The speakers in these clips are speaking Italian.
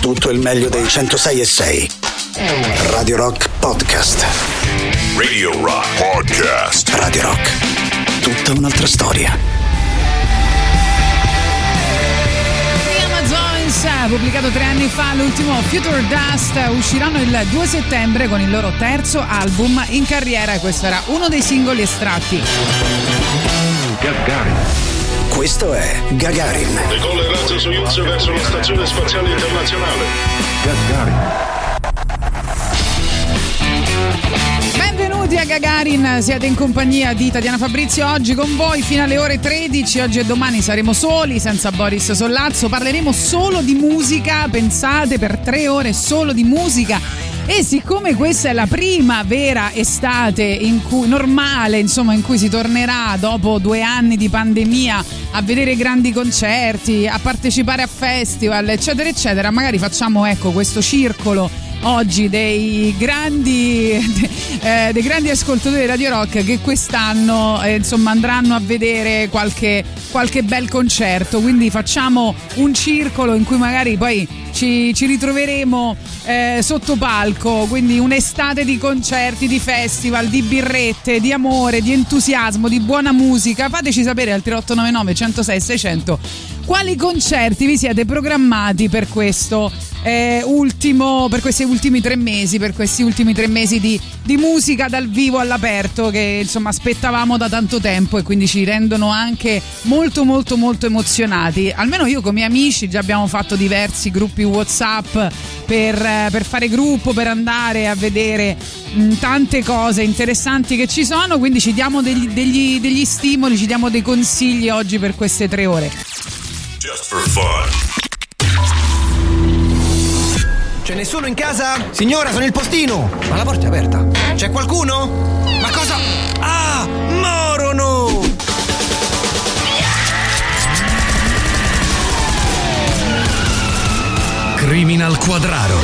tutto il meglio dei 106 e 6. Radio Rock Podcast. Radio Rock Podcast. Radio Rock. Tutta un'altra storia. The Amazons, pubblicato tre anni fa, l'ultimo Future Dust, usciranno il 2 settembre con il loro terzo album in carriera e questo era uno dei singoli estratti. Questo è Gagarin. Decolla il razzo Soyuz verso la stazione spaziale internazionale. Benvenuti a Gagarin, siete in compagnia di Tatiana Fabrizio oggi con voi fino alle ore 13, oggi e domani saremo soli senza Boris Sollazzo, parleremo solo di musica, pensate per tre ore solo di musica e siccome questa è la prima vera estate in cui, normale, insomma, in cui si tornerà dopo due anni di pandemia a vedere grandi concerti, a partecipare a festival, eccetera, eccetera, magari facciamo ecco questo circolo oggi dei grandi, eh, dei grandi ascoltatori di Radio Rock che quest'anno eh, insomma andranno a vedere qualche, qualche bel concerto. Quindi facciamo un circolo in cui magari poi ci, ci ritroveremo eh, sotto palco. Quindi un'estate di concerti, di festival, di birrette, di amore, di entusiasmo, di buona musica. Fateci sapere al 3899 106 600 quali concerti vi siete programmati per questo eh, ultimo, per questi ultimi tre mesi, per questi ultimi tre mesi di, di, musica dal vivo all'aperto che insomma aspettavamo da tanto tempo e quindi ci rendono anche molto molto molto emozionati. Almeno io con i miei amici già abbiamo fatto diversi gruppi WhatsApp per, eh, per fare gruppo, per andare a vedere mh, tante cose interessanti che ci sono, quindi ci diamo degli, degli, degli stimoli, ci diamo dei consigli oggi per queste tre ore. Just for fun. C'è nessuno in casa? Signora, sono il postino! Ma la porta è aperta. C'è qualcuno? Ma cosa? Ah! Morono! Criminal Quadraro.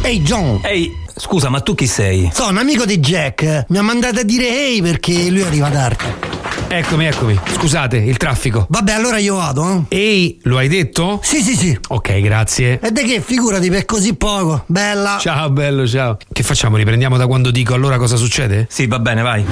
Ehi John! Ehi, scusa, ma tu chi sei? Sono un amico di Jack. Mi ha mandato a dire ehi perché lui arriva tardi. Eccomi, eccomi. Scusate, il traffico. Vabbè, allora io vado, eh? Ehi, lo hai detto? Sì, sì, sì. Ok, grazie. E de che, figurati per così poco. Bella. Ciao, bello, ciao. Che facciamo? Riprendiamo da quando dico allora cosa succede? Sì, va bene, vai.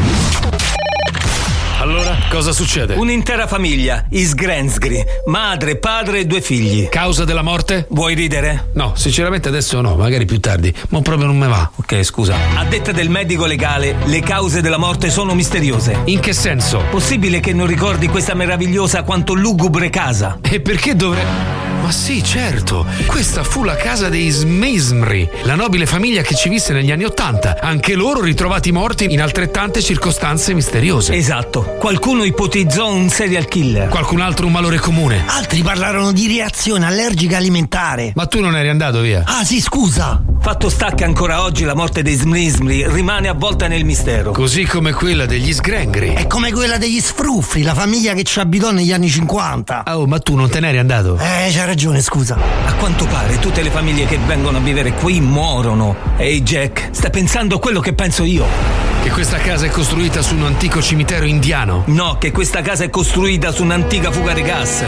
Allora, cosa succede? Un'intera famiglia, Isgrensgri, madre, padre e due figli. Causa della morte? Vuoi ridere? No, sinceramente adesso no, magari più tardi. Ma proprio non me va. Ok, scusa. A detta del medico legale, le cause della morte sono misteriose. In che senso? Possibile che non ricordi questa meravigliosa quanto lugubre casa? E perché dovrei. Ma sì, certo. Questa fu la casa dei Smesmri, la nobile famiglia che ci visse negli anni Ottanta. Anche loro ritrovati morti in altrettante circostanze misteriose. Esatto. Qualcuno ipotizzò un serial killer. Qualcun altro un malore comune. Altri parlarono di reazione allergica alimentare. Ma tu non eri andato via? Ah, sì, scusa. Fatto sta che ancora oggi la morte dei Smrismri rimane avvolta nel mistero. Così come quella degli Sgrengri. È come quella degli Sfruffri, la famiglia che ci abitò negli anni 50. Oh, ma tu non te n'eri andato? Eh, c'hai ragione, scusa. A quanto pare tutte le famiglie che vengono a vivere qui morono. Ehi Jack, stai pensando a quello che penso io? Che questa casa è costruita su un antico cimitero indiano? No, che questa casa è costruita su un'antica fuga di gas.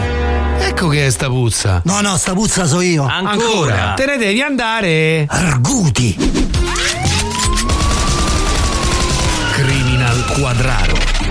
Ecco che è sta puzza. No, no, sta puzza so io. Ancora? Te ne devi andare. Arguti. Criminal Quadraro.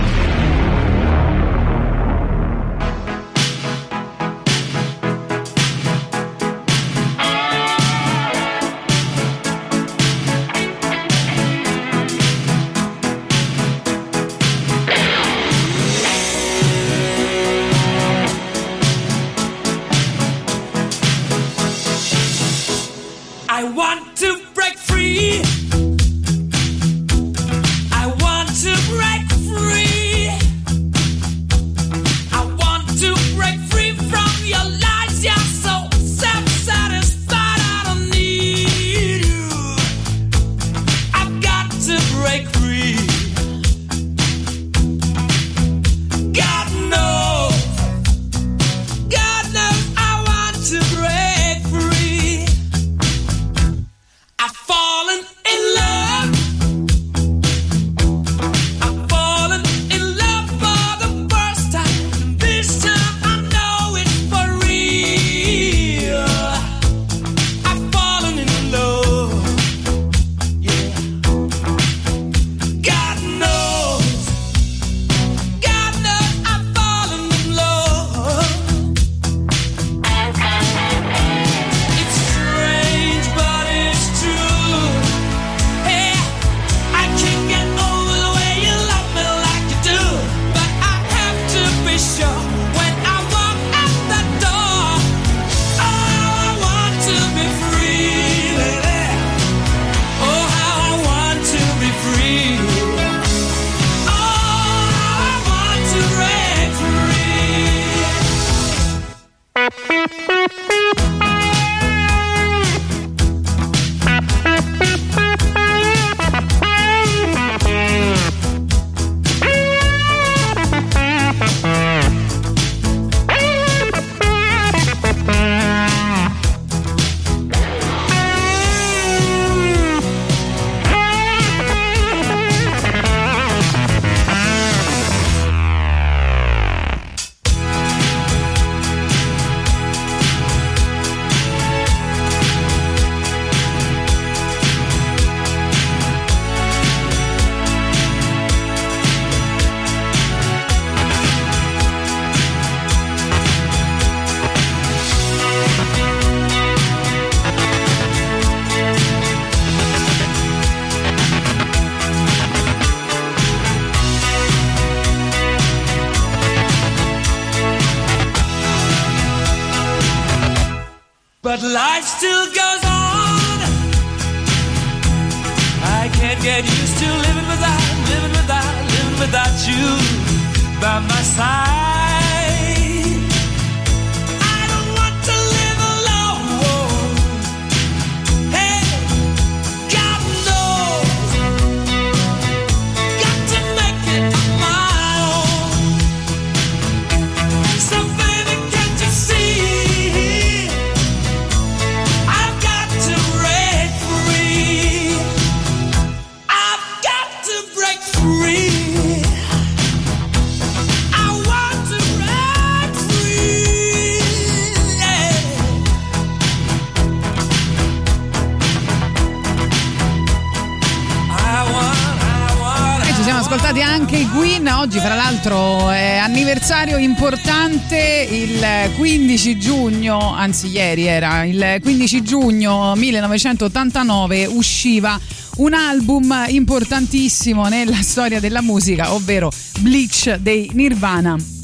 Anniversario importante, il 15 giugno, anzi ieri era, il 15 giugno 1989 usciva un album importantissimo nella storia della musica, ovvero Bleach dei Nirvana.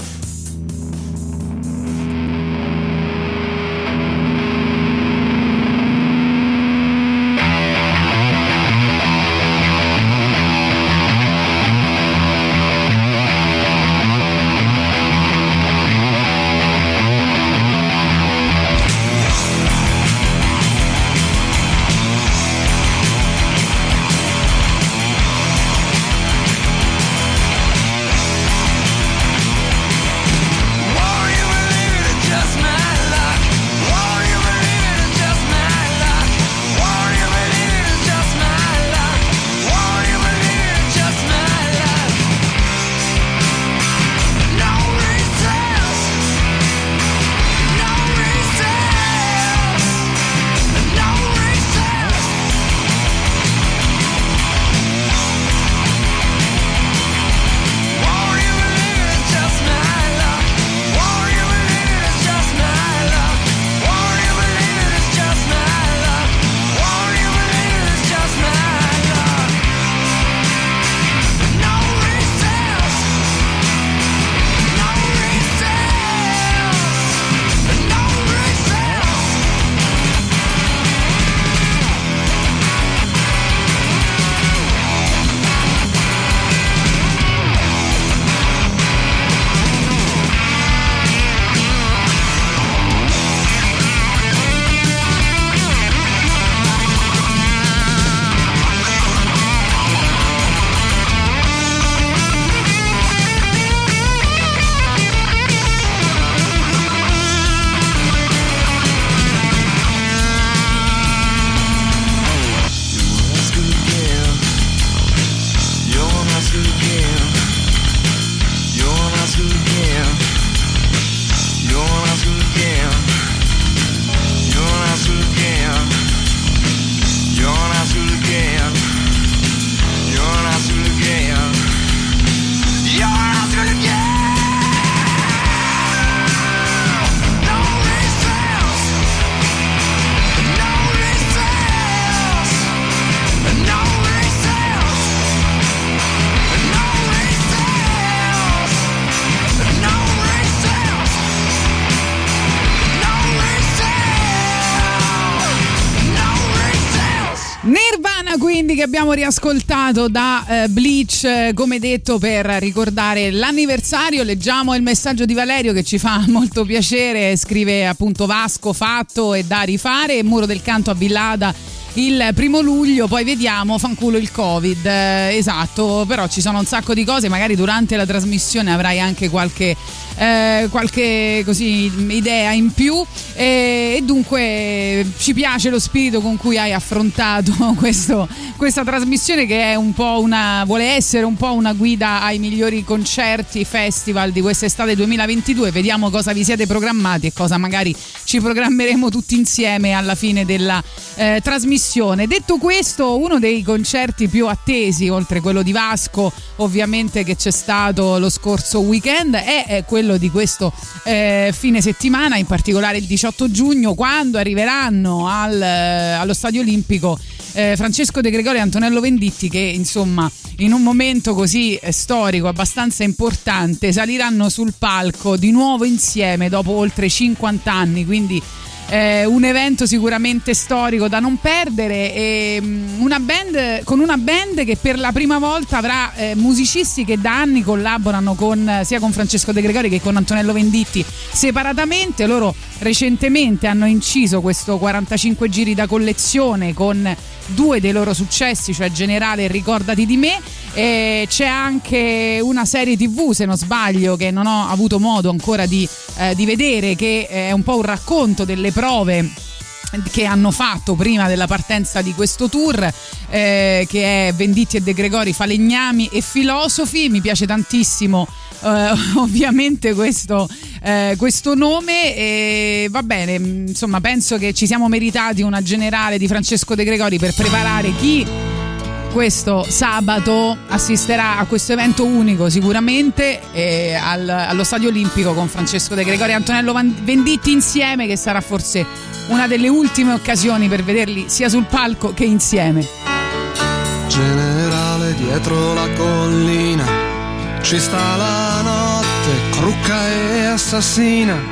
Riascoltato da eh, Bleach eh, come detto per ricordare l'anniversario. Leggiamo il messaggio di Valerio che ci fa molto piacere. Scrive appunto Vasco fatto e da rifare muro del canto a Villada il primo luglio poi vediamo fanculo il covid. Eh, esatto però ci sono un sacco di cose magari durante la trasmissione avrai anche qualche eh, qualche così, idea in più. E, e dunque ci piace lo spirito con cui hai affrontato questo, questa trasmissione che un una vuole essere un po' una guida ai migliori concerti festival di quest'estate 2022 vediamo cosa vi siete programmati e cosa magari ci programmeremo tutti insieme alla fine della eh, trasmissione. Detto questo uno dei concerti più attesi oltre quello di Vasco ovviamente che c'è stato lo scorso weekend è, è quello di questo eh, fine settimana, in particolare il 18 giugno, quando arriveranno al, eh, allo Stadio Olimpico eh, Francesco De Gregorio e Antonello Venditti che insomma in un momento così eh, storico abbastanza importante saliranno sul palco di nuovo insieme dopo oltre 50 anni, quindi eh, un evento sicuramente storico da non perdere. E, mm, una band, con una band che per la prima volta avrà eh, musicisti che da anni collaborano con, sia con Francesco De Gregori che con Antonello Venditti separatamente. Loro recentemente hanno inciso questo 45 giri da collezione con due dei loro successi, cioè Generale e Ricordati di me. E c'è anche una serie tv, se non sbaglio, che non ho avuto modo ancora di, eh, di vedere, che è un po' un racconto delle prove che hanno fatto prima della partenza di questo tour eh, che è Venditti e De Gregori, Falegnami e Filosofi. Mi piace tantissimo eh, ovviamente questo, eh, questo nome. E va bene insomma penso che ci siamo meritati una generale di Francesco De Gregori per preparare chi questo sabato assisterà a questo evento unico sicuramente eh, al- allo Stadio Olimpico con Francesco De Gregori e Antonello Venditti insieme che sarà forse una delle ultime occasioni per vederli sia sul palco che insieme. Generale dietro la collina ci sta la notte, crucca e assassina.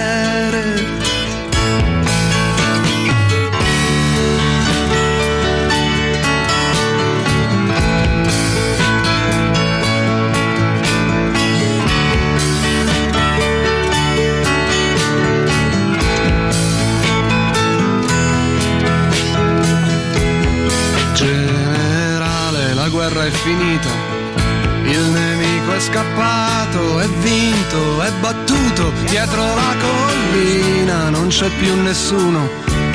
Guerra è finita, il nemico è scappato, è vinto, è battuto, dietro la collina non c'è più nessuno,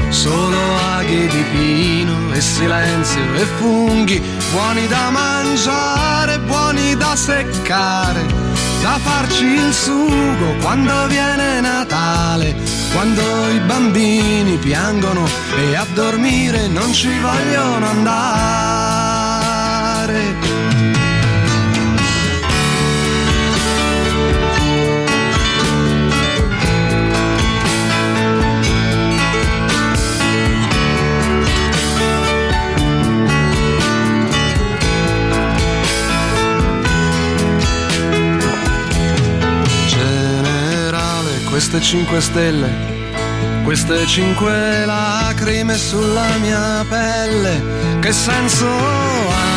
solo aghi di pino e silenzio e funghi, buoni da mangiare, buoni da seccare, da farci il sugo quando viene Natale, quando i bambini piangono e a dormire non ci vogliono andare. Generale, queste cinque stelle, queste cinque lacrime sulla mia pelle, che senso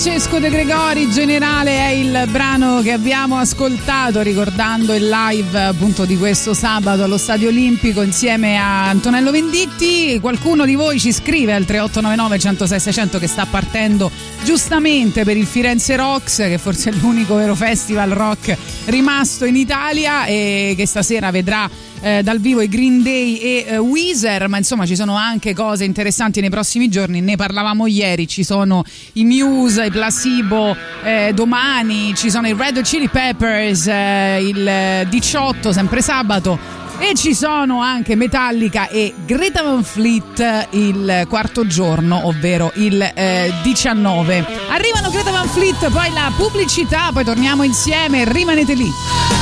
Francesco De Gregori, generale, è il brano che abbiamo ascoltato ricordando il live appunto di questo sabato allo Stadio Olimpico insieme a Antonello Venditti. Qualcuno di voi ci scrive al 3899 106 600 che sta partendo giustamente per il Firenze Rocks, che forse è l'unico vero festival rock rimasto in Italia e che stasera vedrà eh, dal vivo i Green Day e eh, Weezer, ma insomma ci sono anche cose interessanti nei prossimi giorni, ne parlavamo ieri, ci sono i Muse, i Placebo, eh, domani ci sono i Red Chili Peppers, eh, il 18, sempre sabato. E ci sono anche Metallica e Greta Van Fleet il quarto giorno, ovvero il eh, 19. Arrivano Greta Van Fleet, poi la pubblicità, poi torniamo insieme, rimanete lì.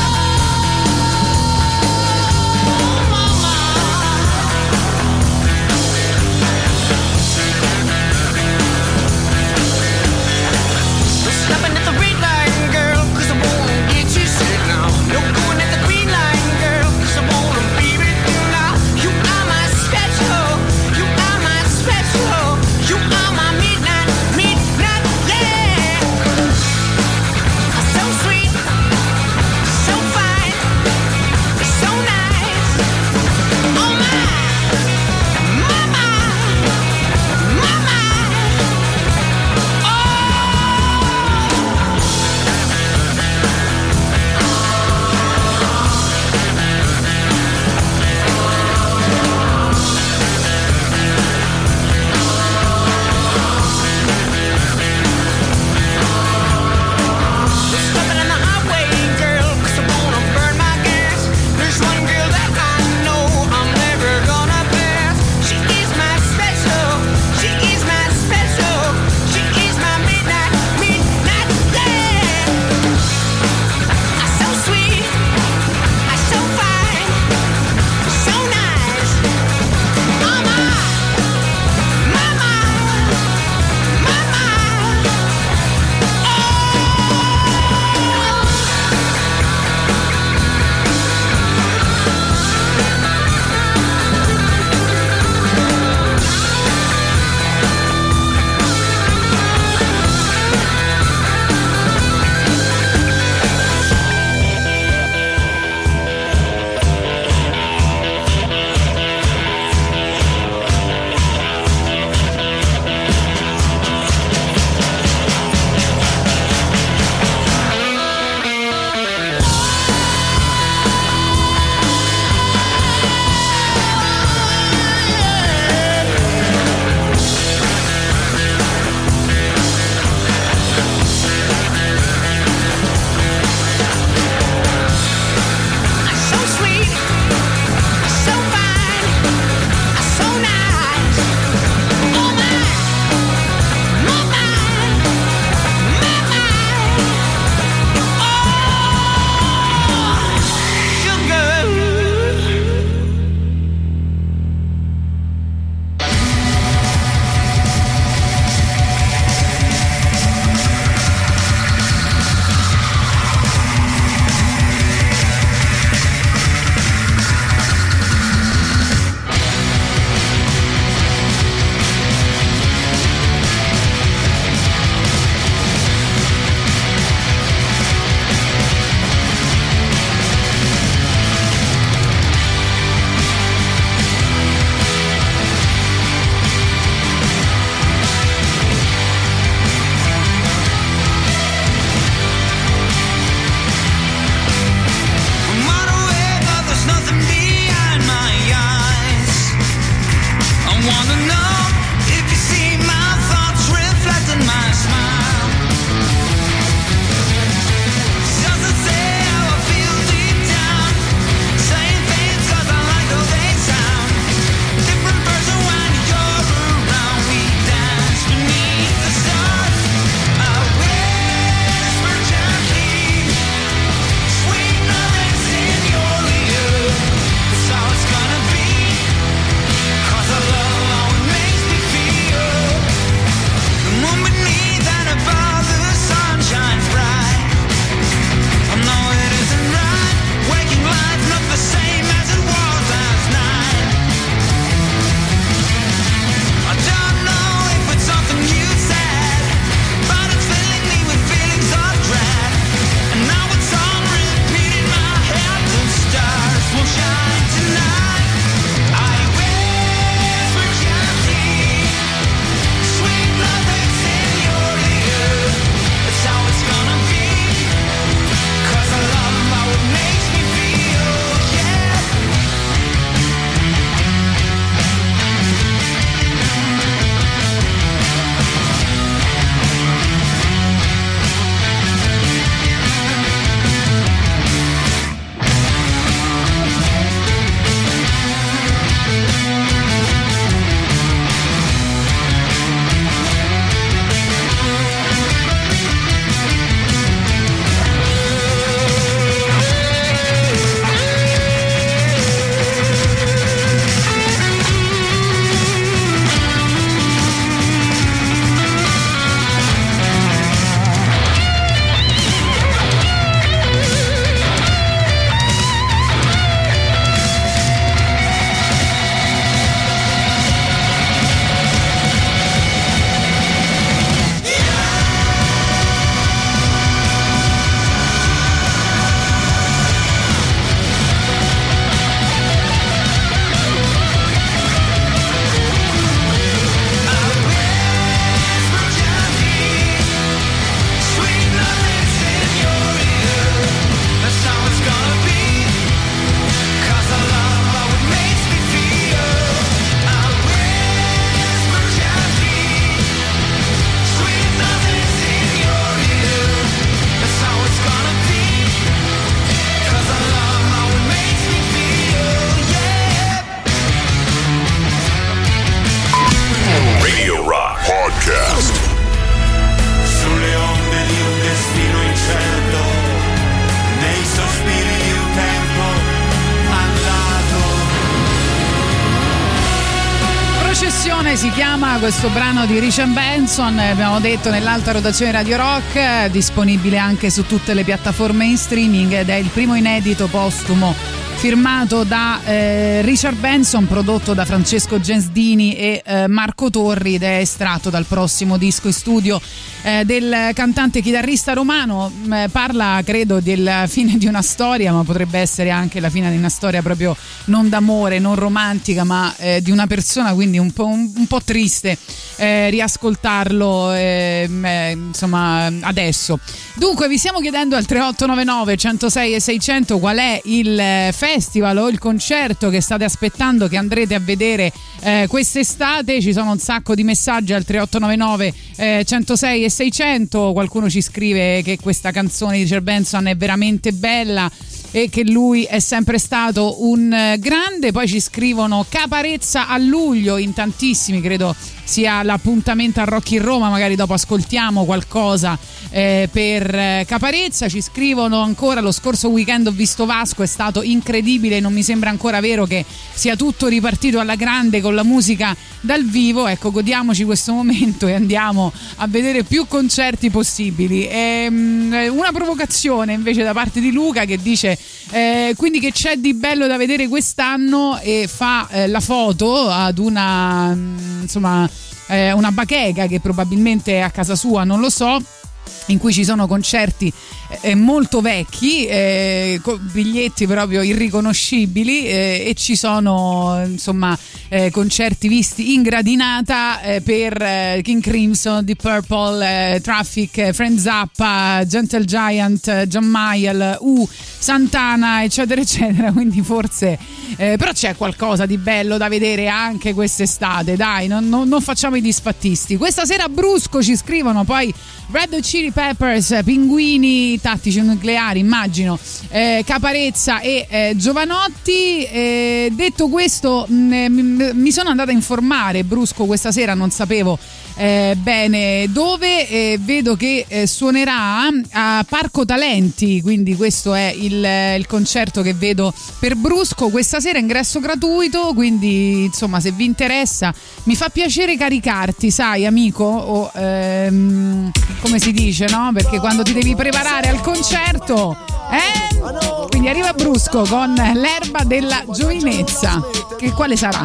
Questo brano di Richard Benson, eh, abbiamo detto nell'alta rotazione Radio Rock, eh, disponibile anche su tutte le piattaforme in streaming ed è il primo inedito postumo firmato da eh, Richard Benson, prodotto da Francesco Gensdini e eh, Marco Torri ed è estratto dal prossimo disco in studio eh, del cantante chitarrista romano. Mm, eh, parla, credo, della fine di una storia, ma potrebbe essere anche la fine di una storia proprio non d'amore, non romantica, ma eh, di una persona, quindi un po', un, un po triste eh, riascoltarlo ehm, eh, insomma adesso. Dunque vi stiamo chiedendo al 3899 106 e 600 qual è il eh, festival o il concerto che state aspettando che andrete a vedere eh, quest'estate. Ci sono un sacco di messaggi al 3899 eh, 106 e 600. Qualcuno ci scrive che questa canzone di Cher Benson è veramente bella e che lui è sempre stato un eh, grande. Poi ci scrivono Caparezza a luglio in tantissimi, credo sia l'appuntamento a Rocky in Roma, magari dopo ascoltiamo qualcosa eh, per eh, Caparezza. Ci scrivono ancora lo scorso weekend ho visto Vasco, è stato incredibile, non mi sembra ancora vero che sia tutto ripartito alla grande con la musica dal vivo. Ecco, godiamoci questo momento e andiamo a vedere più concerti possibili. Ehm, una provocazione invece da parte di Luca che dice eh, quindi che c'è di bello da vedere quest'anno e fa eh, la foto ad una mm, insomma eh, una bacheca che probabilmente è a casa sua, non lo so in cui ci sono concerti eh, molto vecchi, eh, biglietti proprio irriconoscibili eh, e ci sono insomma eh, concerti visti in gradinata eh, per eh, King Crimson, Deep Purple, Traffic, Friend Zappa, Gentle Giant, John Mayall, U, Santana eccetera eccetera, quindi forse però c'è qualcosa di bello da vedere anche quest'estate, dai, non, non, non facciamo i disfattisti. Questa sera Brusco ci scrivono poi Red Chili Peppers, Pinguini Tattici Nucleari, immagino, eh, Caparezza e eh, Giovanotti. Eh, detto questo, mh, mi sono andata a informare, Brusco questa sera non sapevo eh, bene dove eh, vedo che eh, suonerà a Parco Talenti quindi questo è il, il, concerto che vedo per Brusco questa sera ingresso gratuito quindi insomma se vi interessa mi fa piacere caricarti sai amico o ehm, come si dice no perché quando ti devi preparare al concerto eh? quindi arriva Brusco con l'erba della giovinezza che quale sarà?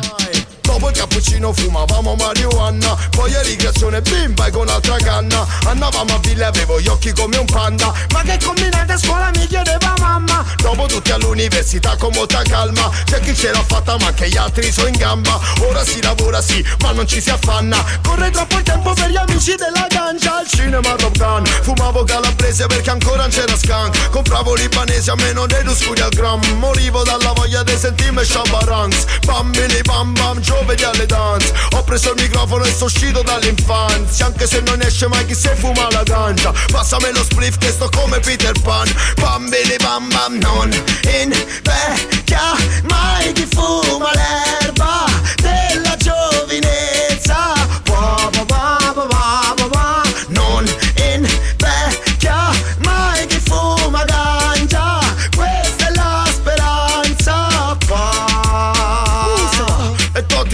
Dopo il cappuccino fumavamo marijuana Poi a ricreazione bimba e con altra canna. Andavamo a villa avevo gli occhi come un panda. Ma che combinate a scuola mi chiedeva mamma. Dopo tutti all'università con molta calma. C'è chi ce l'ha fatta ma che gli altri sono in gamba. Ora si lavora sì ma non ci si affanna. Corre troppo il tempo per gli amici della gancia Al cinema Top Gun Fumavo calabrese perché ancora non c'era scan. Compravo libanese a meno dei due scuri al gram. Morivo dalla voglia di sentirmi shabarangs Bambini bam bam giovani alle dance. Ho preso il microfono e sono uscito dall'infanzia. Anche se non esce mai chi se fuma la ganja Passami lo spliff che sto come Peter Pan. Bambini bam bam non invecchia mai chi fuma l'erba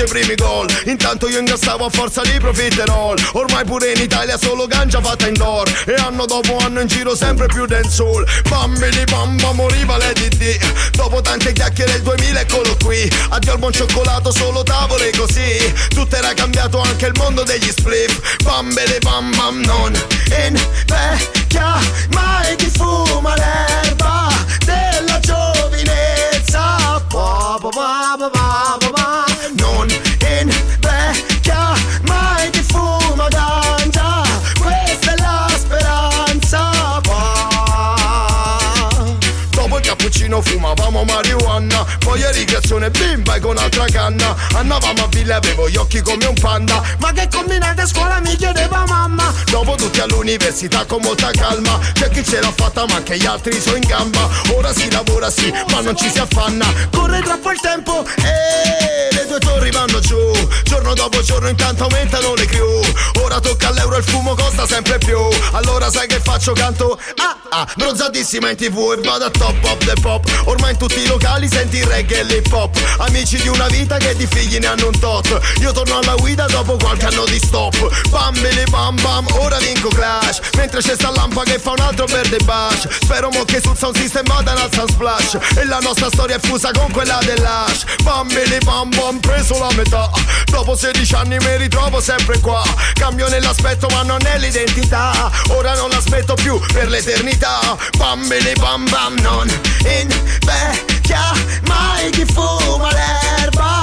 i primi gol. Intanto io ingrassavo a forza di profiterol. Ormai pure in Italia solo gancia fatta indoor. E anno dopo anno in giro sempre più dancehall. Bambini bamba moriva l'EDD Dopo tante chiacchiere il 2000 eccolo qui. Addio al buon cioccolato solo tavole così. Tutto era cambiato anche il mondo degli spliff. Bambini bam bam non invecchia mai chi fuma l'erba della giovinezza. Ba, ba, ba, cappuccino fumavamo marijuana. Poi a ricreazione bimba e con altra canna. Andavamo a villa e avevo gli occhi come un panda. Ma che combinate a scuola mi chiedeva mamma. Dopo tutti all'università con molta calma. C'è chi ce l'ha fatta ma anche gli altri sono in gamba. Ora si lavora sì ma non ci si affanna. Corre troppo il tempo e le due torri vanno giù. Giorno dopo giorno intanto aumentano le crew. Ora tocca all'euro il fumo costa sempre più. Allora sai che faccio canto? Ah ah, bronzatissima in tv e vado a top of the pop Ormai in tutti i locali senti il reggae e l'hip hop Amici di una vita che di figli ne hanno un tot. Io torno alla guida dopo qualche anno di stop. Bambili bam bam, ora vinco Clash. Mentre c'è sta lampa che fa un altro verde bash. Spero mo che sul sound system vada un alza splash. E la nostra storia è fusa con quella dell'Ash. Bambili bam bam, preso la metà. Dopo 16 anni mi ritrovo sempre qua. Cambio nell'aspetto ma non nell'identità Ora non l'aspetto più per l'eternità. Bambili bam bam, non invecchia mai chi fuma l'erba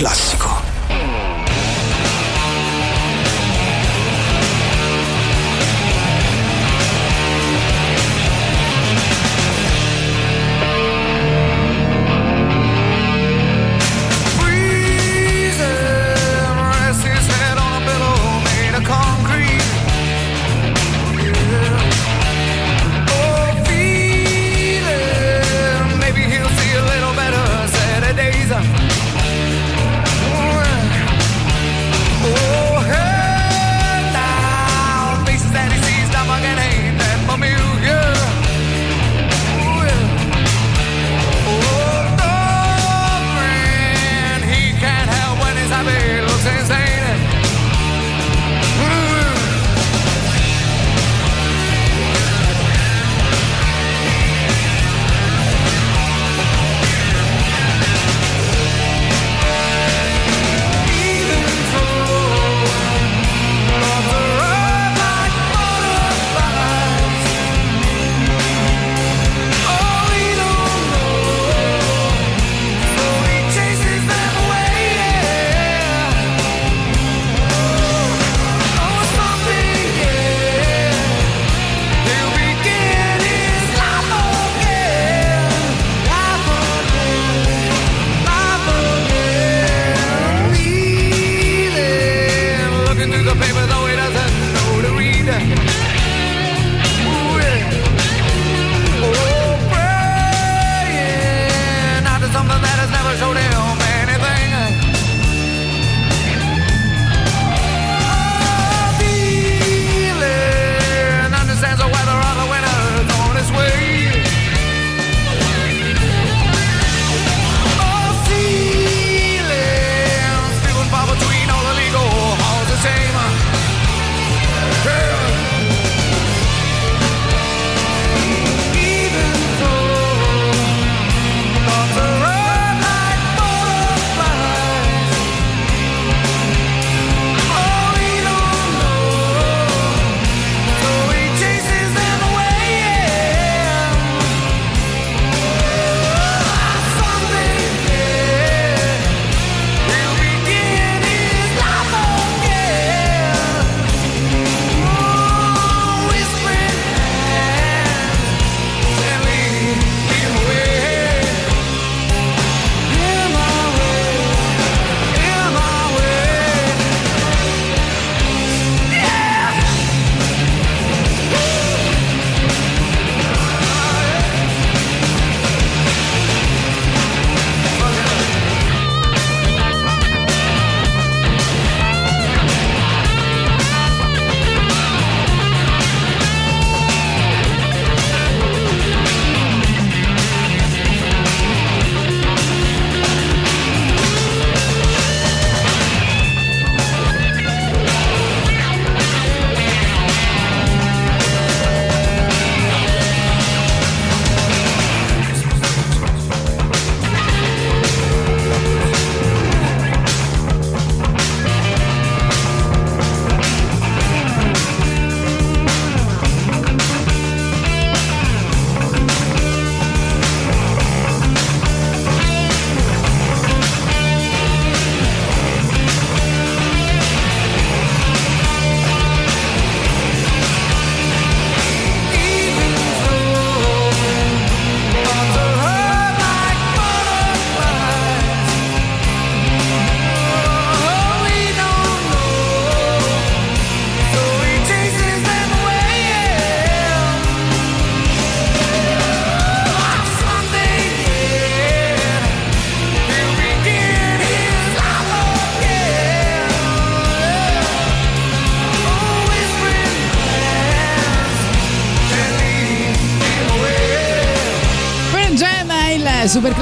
classico.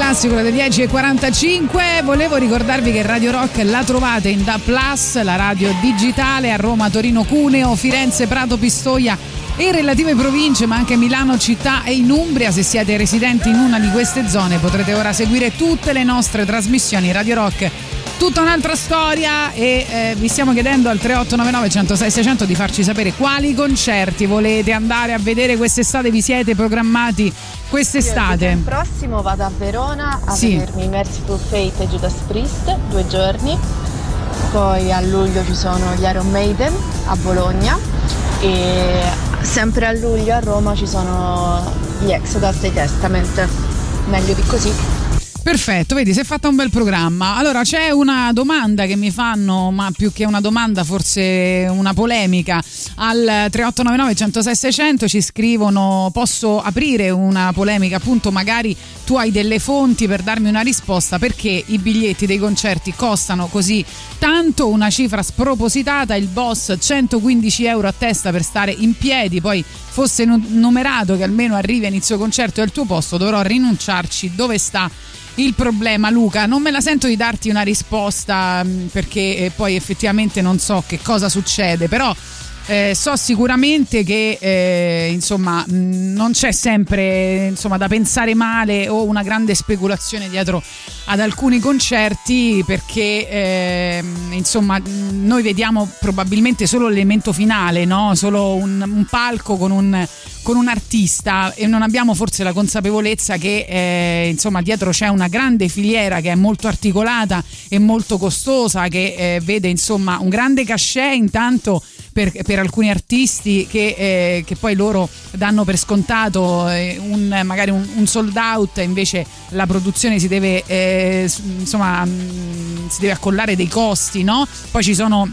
Classico delle 10.45. Volevo ricordarvi che Radio Rock la trovate in Da Plus, la radio digitale a Roma, Torino, Cuneo, Firenze, Prato, Pistoia e relative province, ma anche Milano città e in Umbria. Se siete residenti in una di queste zone potrete ora seguire tutte le nostre trasmissioni Radio Rock. Tutta un'altra storia e eh, vi stiamo chiedendo al 3899 106 600 di farci sapere quali concerti volete andare a vedere quest'estate, vi siete programmati quest'estate. Il prossimo vado a Verona a Sì. vedermi Merciful Fate e Judas Priest, due giorni. Poi a luglio ci sono gli Iron Maiden a Bologna e sempre a luglio a Roma ci sono gli Exodus e i Testament. Meglio di così. Perfetto, vedi, si è fatta un bel programma. Allora, c'è una domanda che mi fanno, ma più che una domanda, forse una polemica. Al 3899 106 600 ci scrivono: Posso aprire una polemica? Appunto, magari tu hai delle fonti per darmi una risposta perché i biglietti dei concerti costano così tanto, una cifra spropositata. Il boss 115 euro a testa per stare in piedi, poi fosse nu- numerato che almeno arrivi a inizio concerto e al tuo posto, dovrò rinunciarci. Dove sta? il problema, Luca. Non me la sento di darti una risposta perché eh, poi effettivamente non so che cosa succede, però. Eh, so sicuramente che eh, insomma non c'è sempre insomma, da pensare male o una grande speculazione dietro ad alcuni concerti perché ehm, insomma noi vediamo probabilmente solo l'elemento finale, no? solo un, un palco con un, con un artista e non abbiamo forse la consapevolezza che eh, insomma dietro c'è una grande filiera che è molto articolata e molto costosa che eh, vede insomma un grande cachet intanto per, per alcuni artisti che, eh, che poi loro danno per scontato eh, un, magari un, un sold out invece la produzione si deve eh, insomma mh, si deve accollare dei costi no? poi ci sono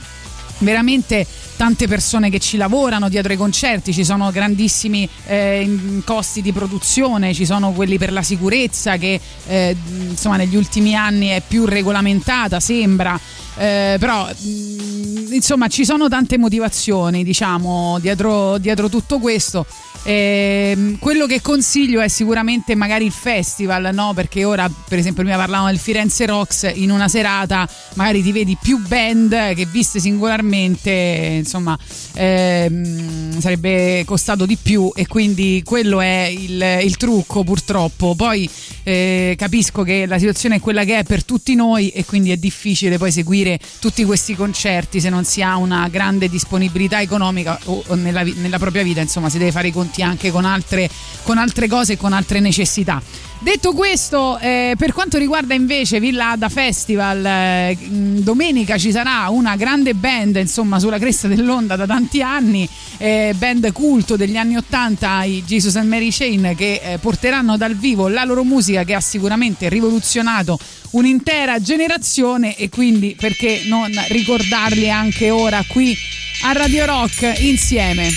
veramente tante persone che ci lavorano dietro ai concerti, ci sono grandissimi eh, costi di produzione, ci sono quelli per la sicurezza che eh, insomma negli ultimi anni è più regolamentata, sembra. Eh, però mh, insomma ci sono tante motivazioni diciamo dietro, dietro tutto questo Ehm, quello che consiglio è sicuramente magari il festival no? perché ora per esempio prima parlavamo del Firenze Rocks in una serata magari ti vedi più band che viste singolarmente insomma ehm, sarebbe costato di più e quindi quello è il, il trucco purtroppo. Poi eh, capisco che la situazione è quella che è per tutti noi e quindi è difficile poi seguire tutti questi concerti se non si ha una grande disponibilità economica o o nella, nella propria vita insomma si deve fare i conti anche con altre, con altre cose e con altre necessità Detto questo, eh, per quanto riguarda invece Villa Ada Festival, eh, domenica ci sarà una grande band, insomma, sulla cresta dell'onda da tanti anni, eh, band culto degli anni 80, i Jesus and Mary Chain, che eh, porteranno dal vivo la loro musica che ha sicuramente rivoluzionato un'intera generazione e quindi perché non ricordarli anche ora qui a Radio Rock insieme.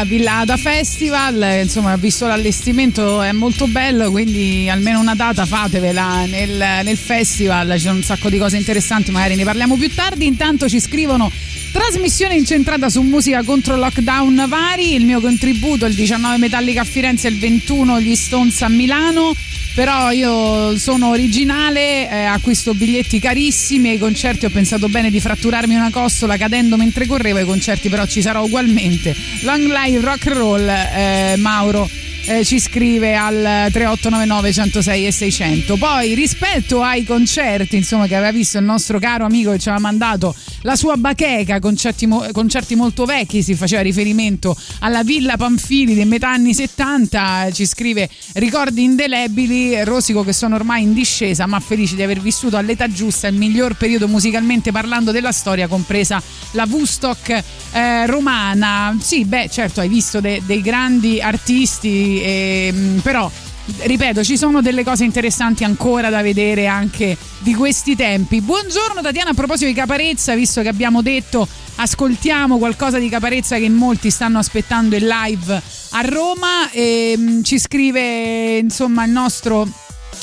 Domenica a Villata Festival, insomma visto l'allestimento è molto bello, quindi almeno una data fatevela nel, nel festival, sono un sacco di cose interessanti, magari ne parliamo più tardi, intanto ci scrivono Trasmissione incentrata su musica contro lockdown vari, il mio contributo il 19 Metallica a Firenze il 21 gli Stones a Milano però io sono originale, eh, acquisto biglietti carissimi ai concerti ho pensato bene di fratturarmi una costola cadendo mentre correvo ai concerti però ci sarò ugualmente. Long live rock and roll, eh, Mauro. eh, ci scrive al 3899 106 e 600 poi rispetto ai concerti insomma che aveva visto il nostro caro amico che ci aveva mandato la sua bacheca concerti, mo- concerti molto vecchi si faceva riferimento alla Villa Panfili dei metà anni 70 ci scrive ricordi indelebili rosico che sono ormai in discesa ma felice di aver vissuto all'età giusta il miglior periodo musicalmente parlando della storia compresa la Woodstock eh, romana. Sì beh certo hai visto de- dei grandi artisti ehm, però ripeto, ci sono delle cose interessanti ancora da vedere anche di questi tempi. Buongiorno Tatiana, a proposito di Caparezza, visto che abbiamo detto ascoltiamo qualcosa di Caparezza che molti stanno aspettando in live a Roma, e, ci scrive insomma il nostro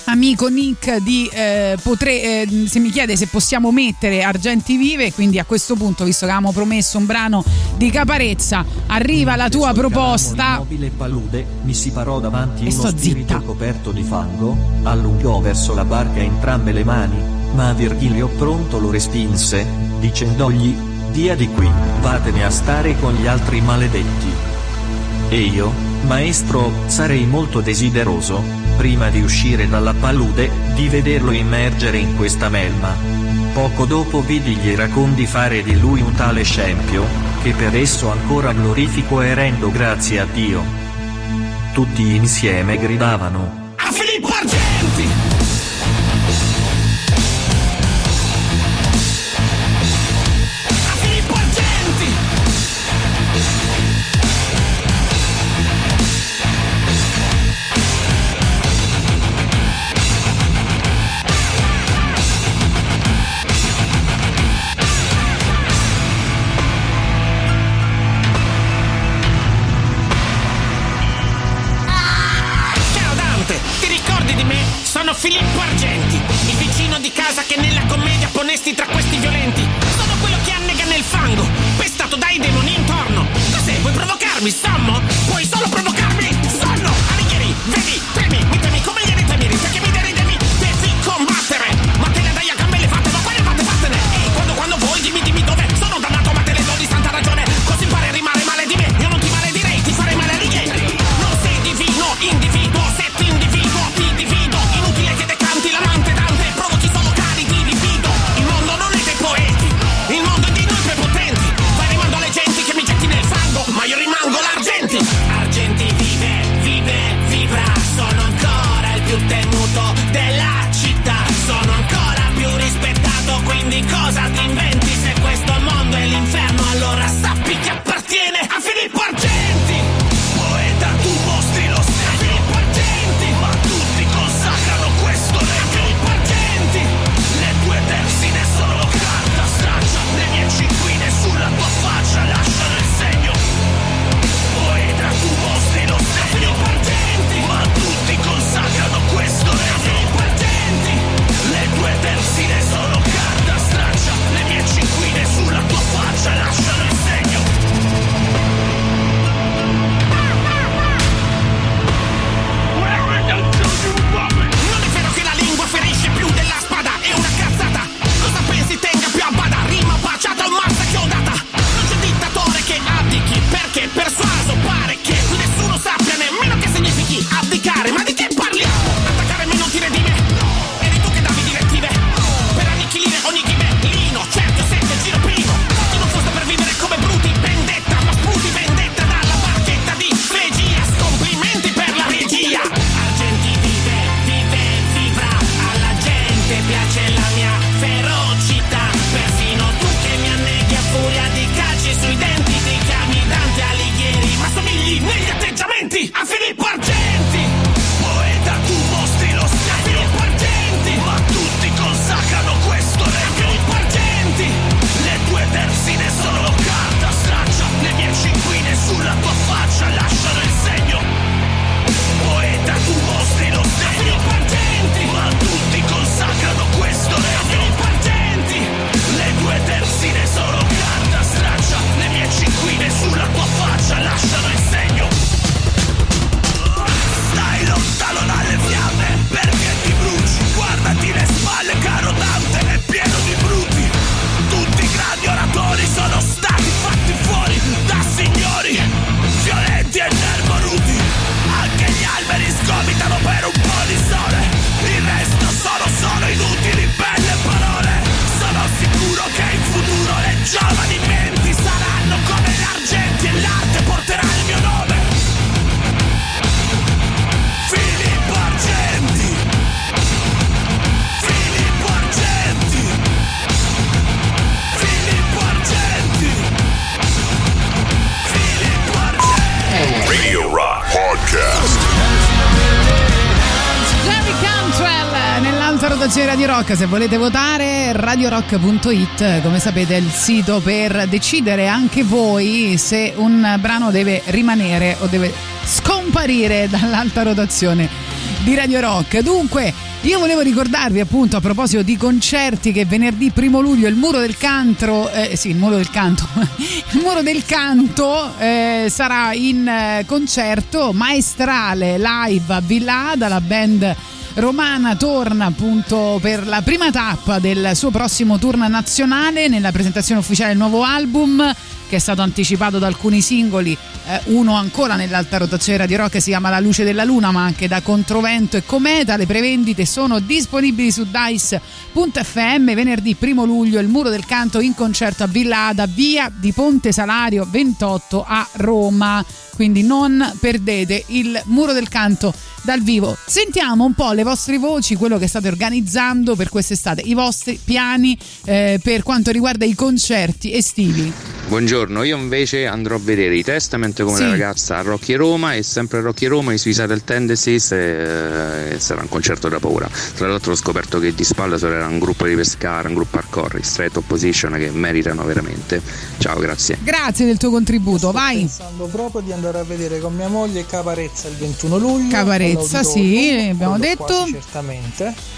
amico Nick di eh, potre, eh, se mi chiede se possiamo mettere Argenti Vive quindi a questo punto visto che avevamo promesso un brano di Caparezza arriva la tua proposta Immobile palude, mi si parò davanti E uno spirito coperto di fango, allungò verso la barca entrambe le mani, ma Virgilio pronto lo respinse, dicendogli, via di qui, vatene a stare con gli altri maledetti. E io, maestro, sarei molto desideroso, prima di uscire dalla palude, di vederlo immergere in questa melma. Poco dopo vidi gli iracondi fare di lui un tale scempio, che per esso ancora glorifico e rendo grazie a Dio. Tutti insieme gridavano. A Filippo Argenti! Ponesti tra questi violenti. Sono quello che annega nel fango, pestato dai demoni intorno. Cos'è? Vuoi provocarmi, sommo? Puoi solo Radio Rock, se volete votare, radiorock.it, come sapete è il sito per decidere anche voi se un brano deve rimanere o deve scomparire dall'alta rotazione di Radio Rock. Dunque, io volevo ricordarvi appunto a proposito di concerti che venerdì primo luglio il muro del canto, eh, sì, il muro del canto, il muro del canto eh, sarà in eh, concerto maestrale live a Villada, la band Romana torna appunto per la prima tappa del suo prossimo tour nazionale nella presentazione ufficiale del nuovo album che è stato anticipato da alcuni singoli, eh, uno ancora nell'alta rotazione Radio Rock si chiama La luce della luna, ma anche da Controvento e Cometa. Le prevendite sono disponibili su dice.fm venerdì 1 luglio il Muro del Canto in concerto a Villa Ada, via di Ponte Salario 28 a Roma. Quindi non perdete il Muro del Canto dal vivo. Sentiamo un po' le vostre voci, quello che state organizzando per quest'estate, i vostri piani eh, per quanto riguarda i concerti estivi. Buongiorno, io invece andrò a vedere i Testament come Sì. la ragazza a Rocky Roma e sempre a Rocky Roma i Suicidal Tendencies e, e sarà un concerto da paura. Tra l'altro ho scoperto che di spalla sarà un gruppo di Pescara, un gruppo hardcore, straight opposition che meritano veramente. Ciao, grazie. Grazie del tuo contributo, vai. Pensando proprio di andare a vedere con mia moglie Caparezza il 21 luglio. Caparezza, sì, abbiamo detto. quasi certamente.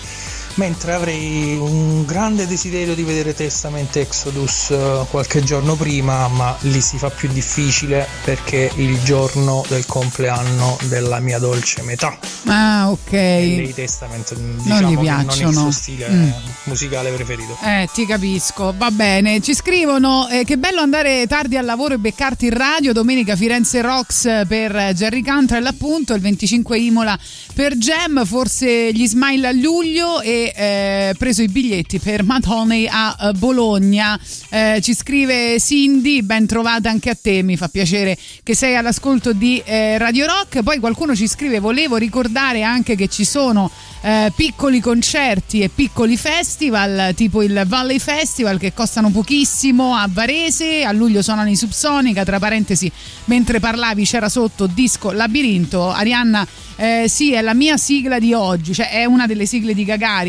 Mentre avrei un grande desiderio di vedere Testament Exodus eh, qualche giorno prima, ma lì si fa più difficile perché il giorno del compleanno della mia dolce metà. Ah, ok. E lei Testament diciamo gli che non è il piacciono. suo stile Mm. musicale preferito. Eh, ti capisco, va bene. Ci scrivono eh, che bello andare tardi al lavoro e beccarti in radio. Domenica Firenze Rocks per Jerry Cantrell, appunto, il 25 Imola per Gem, forse gli Smile a luglio e eh, preso i biglietti per Matone a eh, Bologna. Eh, ci scrive Cindy, ben trovata anche a te, mi fa piacere che sei all'ascolto di eh, Radio Rock. Poi qualcuno ci scrive, volevo ricordare anche che ci sono eh, piccoli concerti e piccoli festival, tipo il Valley Festival che costano pochissimo a Varese, a luglio suonano i Subsonica, tra parentesi, mentre parlavi c'era sotto disco Labirinto, Arianna eh, sì, è la mia sigla di oggi, cioè è una delle sigle di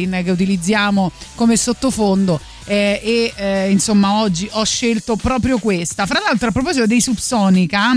Gagarin che utilizziamo come sottofondo. eh, e eh, insomma oggi ho scelto proprio questa. Fra l'altro a proposito dei Subsonica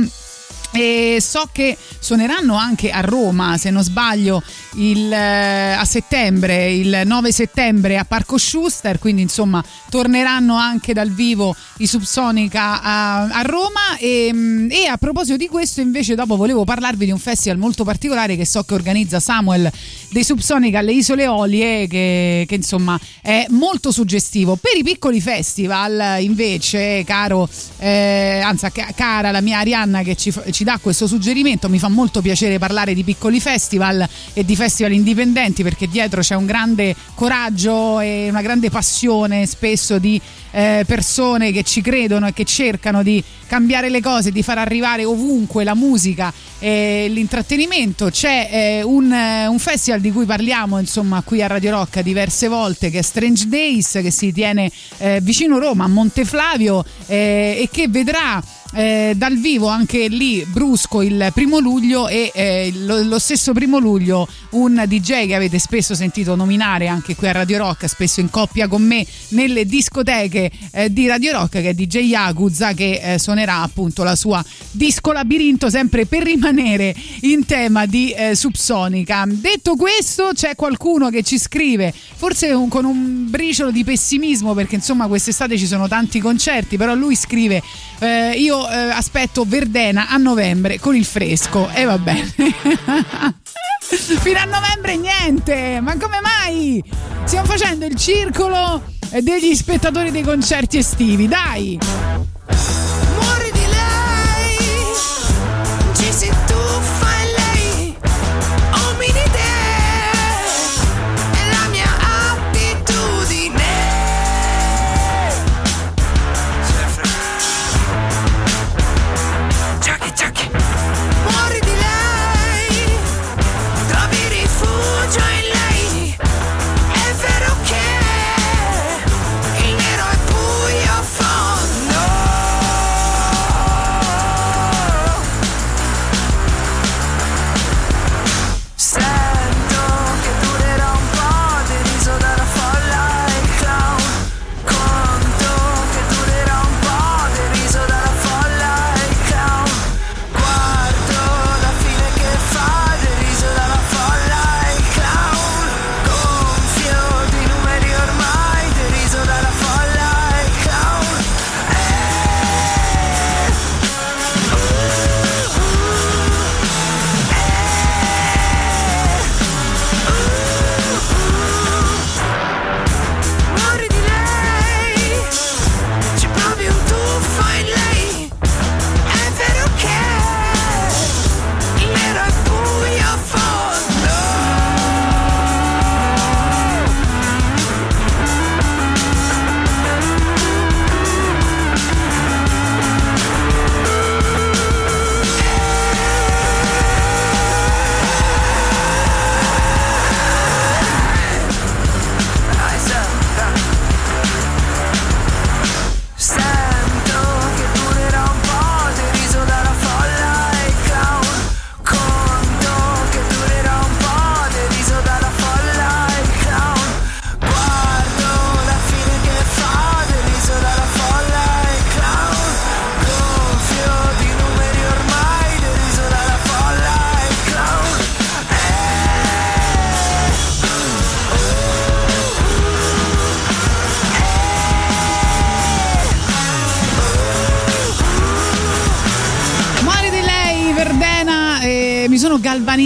e so che suoneranno anche a Roma, se non sbaglio, il, eh, a settembre, il 9 settembre a Parco Schuster, quindi insomma torneranno anche dal vivo i Subsonica a, a Roma e, mm, e a proposito di questo invece dopo volevo parlarvi di un festival molto particolare che so che organizza Samuel dei Subsonica alle Isole Olie che, che, insomma è molto suggestivo. Per i piccoli festival invece, caro, eh, anzi ca- cara la mia Arianna che ci, fa- ci dà questo suggerimento, mi fa molto piacere parlare di piccoli festival e di festival indipendenti perché dietro c'è un grande coraggio e una grande passione spesso di eh, persone che ci credono e che cercano di cambiare le cose, di far arrivare ovunque la musica e l'intrattenimento. C'è eh, un, eh, un festival di cui parliamo insomma qui a Radio Rock diverse volte che è Strange Days che si tiene eh, vicino Roma a Monteflavio eh, e che vedrà eh, dal vivo anche lì brusco il primo luglio e eh, lo, lo stesso primo luglio un DJ che avete spesso sentito nominare anche qui a Radio Rock spesso in coppia con me nelle discoteche eh, di Radio Rock che è DJ Yakuza che eh, suonerà appunto la sua disco labirinto sempre per rimanere in tema di eh, subsonica. Detto questo c'è qualcuno che ci scrive forse un- con un briciolo di pessimismo perché insomma quest'estate ci sono tanti concerti però lui scrive eh, eh, aspetto Verdena a novembre con il fresco. E va bene. Fino a novembre niente. Ma come mai? Stiamo facendo il circolo eh, degli spettatori dei concerti estivi dai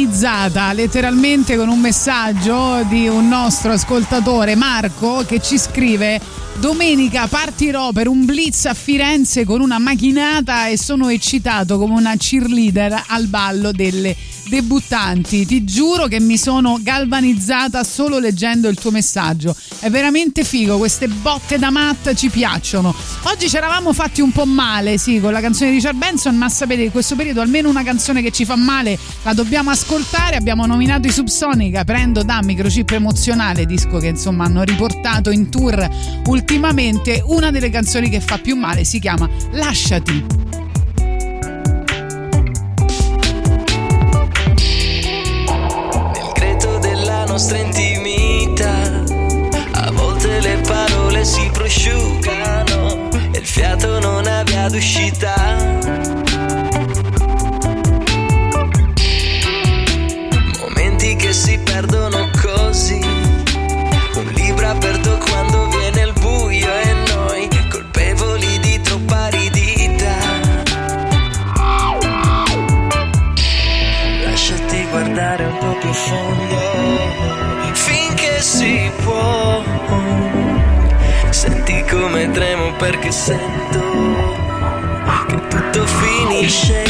galvanizzata letteralmente con un messaggio di un nostro ascoltatore Marco che ci scrive Domenica partirò per un blitz a Firenze con una macchinata e sono eccitato come una cheerleader al ballo delle debuttanti. Ti giuro che mi sono galvanizzata solo leggendo il tuo messaggio. È veramente figo, queste botte da matta ci piacciono. Oggi ci eravamo fatti un po' male, sì, con la canzone di Richard Benson, ma sapete che in questo periodo almeno una canzone che ci fa male la dobbiamo ascoltare. Abbiamo nominato i Subsonica, prendo da microchip emozionale, disco che insomma hanno riportato in tour ultimamente. Una delle canzoni che fa più male si chiama Lasciati. D'uscita. Momenti che si perdono così, un libro aperto quando viene il buio e noi colpevoli di troppa ridita. Lasciati guardare un po' più fondo finché si può. Senti come tremo perché sento shame.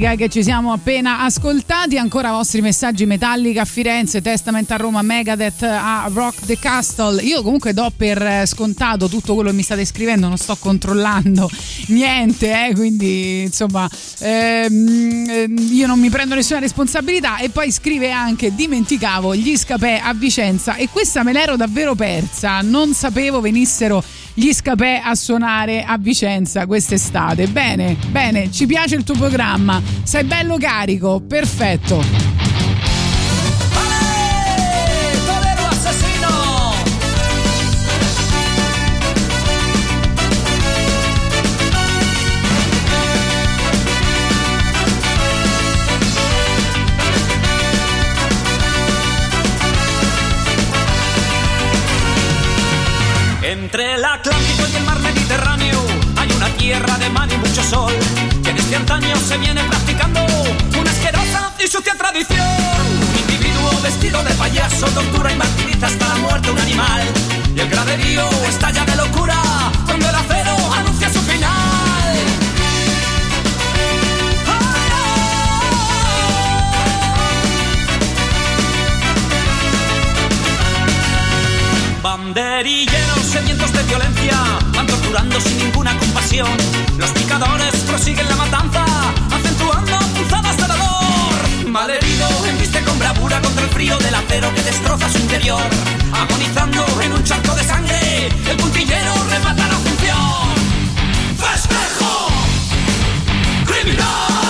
Subsonica che ci siamo appena ascoltati. Ancora vostri messaggi Metallica a Firenze, Testament a Roma, Megadeth a Rock the Castle. Io comunque do per scontato tutto quello che mi state scrivendo, non sto controllando niente, eh, quindi insomma ehm, io non mi prendo nessuna responsabilità. E poi scrive anche: Dimenticavo gli scapè a Vicenza e questa me l'ero davvero persa. Non sapevo venissero gli scapè a suonare a Vicenza quest'estate. Bene, bene, ci piace il tuo programma. Sei bello carico, perfetto. Se viene practicando una asquerosa y sucia tradición. Un individuo vestido de payaso tortura y martiriza hasta la muerte un animal y el graderío estalla de locura cuando el acero Banderilleros sedientos de violencia van torturando sin ninguna compasión. Los picadores prosiguen la matanza, acentuando punzadas de dolor. Malherido embiste con bravura contra el frío del acero que destroza su interior. Agonizando en un charco de sangre, el puntillero remata la función. ¡Festejo! ¡Criminal!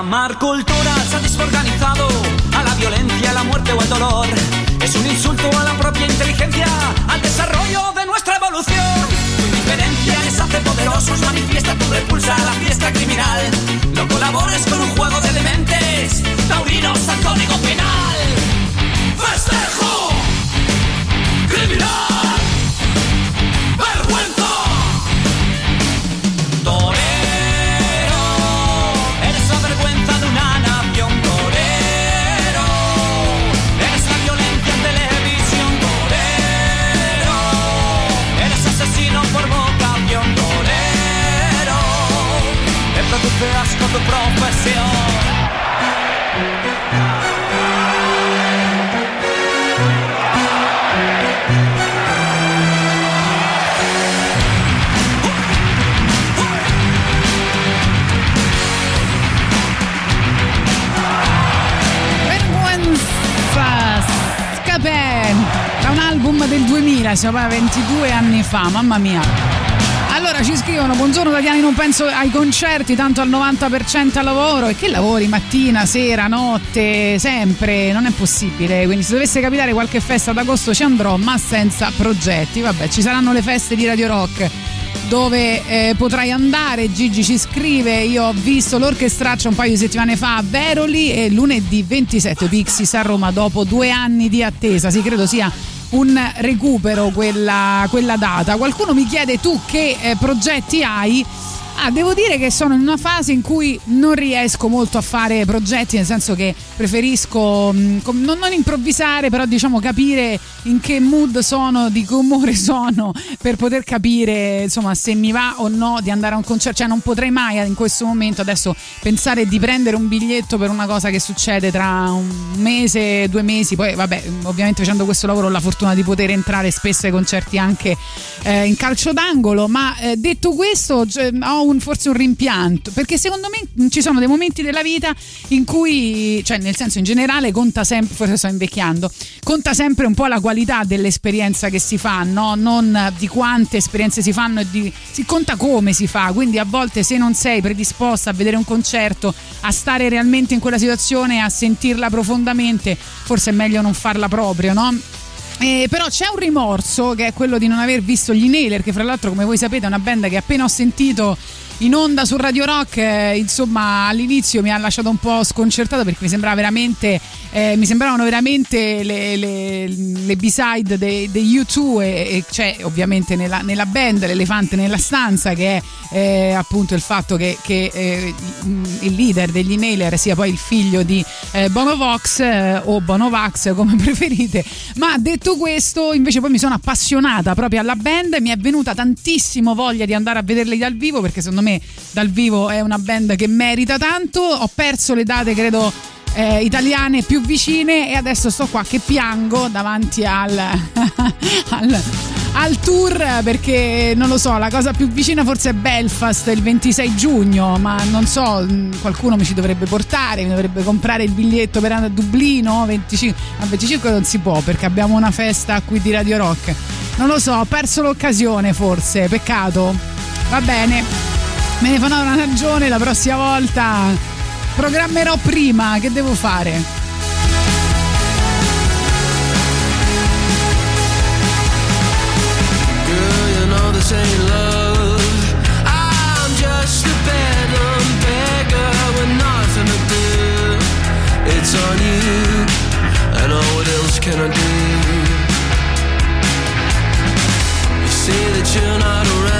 Llamar cultura al sadismo organizado, a la violencia, a la muerte o al dolor. Es un insulto a la propia inteligencia, al desarrollo de nuestra evolución. Tu indiferencia les hace poderosos, manifiesta tu repulsa a la fiesta criminal. No colabores con un juego de dementes, taurinos al código penal. ¡Festejo! Tu profesión. Da un album del 2000, siamo a 22 anni fa, mamma mia. Allora ci scrivono, buongiorno Tatiani, non penso ai concerti, tanto al 90% al lavoro. E che lavori mattina, sera, notte, sempre? Non è possibile. Quindi se dovesse capitare qualche festa d'agosto ci andrò, ma senza progetti. Vabbè, ci saranno le feste di Radio Rock dove eh, potrai andare. Gigi ci scrive: Io ho visto l'orchestraccia un paio di settimane fa a Veroli e lunedì 27 Pixis a Roma dopo due anni di attesa. Sì, credo sia un recupero quella, quella data. Qualcuno mi chiede tu che eh, progetti hai. Ah, devo dire che sono in una fase in cui non riesco molto a fare progetti, nel senso che preferisco com- non, non improvvisare, però diciamo capire in che mood sono, di che umore sono, per poter capire insomma se mi va o no di andare a un concerto. Cioè non potrei mai in questo momento adesso pensare di prendere un biglietto per una cosa che succede tra un mese, due mesi. Poi vabbè, ovviamente facendo questo lavoro ho la fortuna di poter entrare spesso ai concerti anche eh, in calcio d'angolo, ma eh, detto questo cioè, ho un, forse un rimpianto, perché secondo me ci sono dei momenti della vita in cui, cioè nel senso in generale conta sempre, forse sto invecchiando, conta sempre un po' la qualità dell'esperienza che si fa, no? non di quante esperienze si fanno e di, si conta come si fa, quindi a volte se non sei predisposta a vedere un concerto, a stare realmente in quella situazione, a sentirla profondamente, forse è meglio non farla proprio, no? Eh, però c'è un rimorso che è quello di non aver visto gli Nailer, che fra l'altro, come voi sapete, è una band che appena ho sentito in onda su Radio Rock, eh, insomma, all'inizio mi ha lasciato un po' sconcertato perché mi sembrava veramente, eh, mi sembravano veramente le, le, le B-side dei U2 e, e c'è ovviamente nella, nella, band l'elefante nella stanza che è eh, appunto il fatto che, che eh, il leader degli Nailer sia poi il figlio di eh, Bonovox o Bonovax come preferite, ma detto questo invece poi mi sono appassionata proprio alla band, mi è venuta tantissimo voglia di andare a vederli dal vivo perché secondo me dal vivo è una band che merita tanto. Ho perso le date, credo. Eh, italiane più vicine e adesso sto qua che piango davanti al, al, al, tour perché non lo so la cosa più vicina forse è Belfast il 26 giugno ma non so qualcuno mi ci dovrebbe portare mi dovrebbe comprare il biglietto per andare a Dublino 25, a 25 non si può perché abbiamo una festa qui di Radio Rock non lo so ho perso l'occasione forse peccato va bene me ne fanno una ragione la prossima volta programmerò prima che devo fare. It's on you, and all what else can I do? You say that you're not around,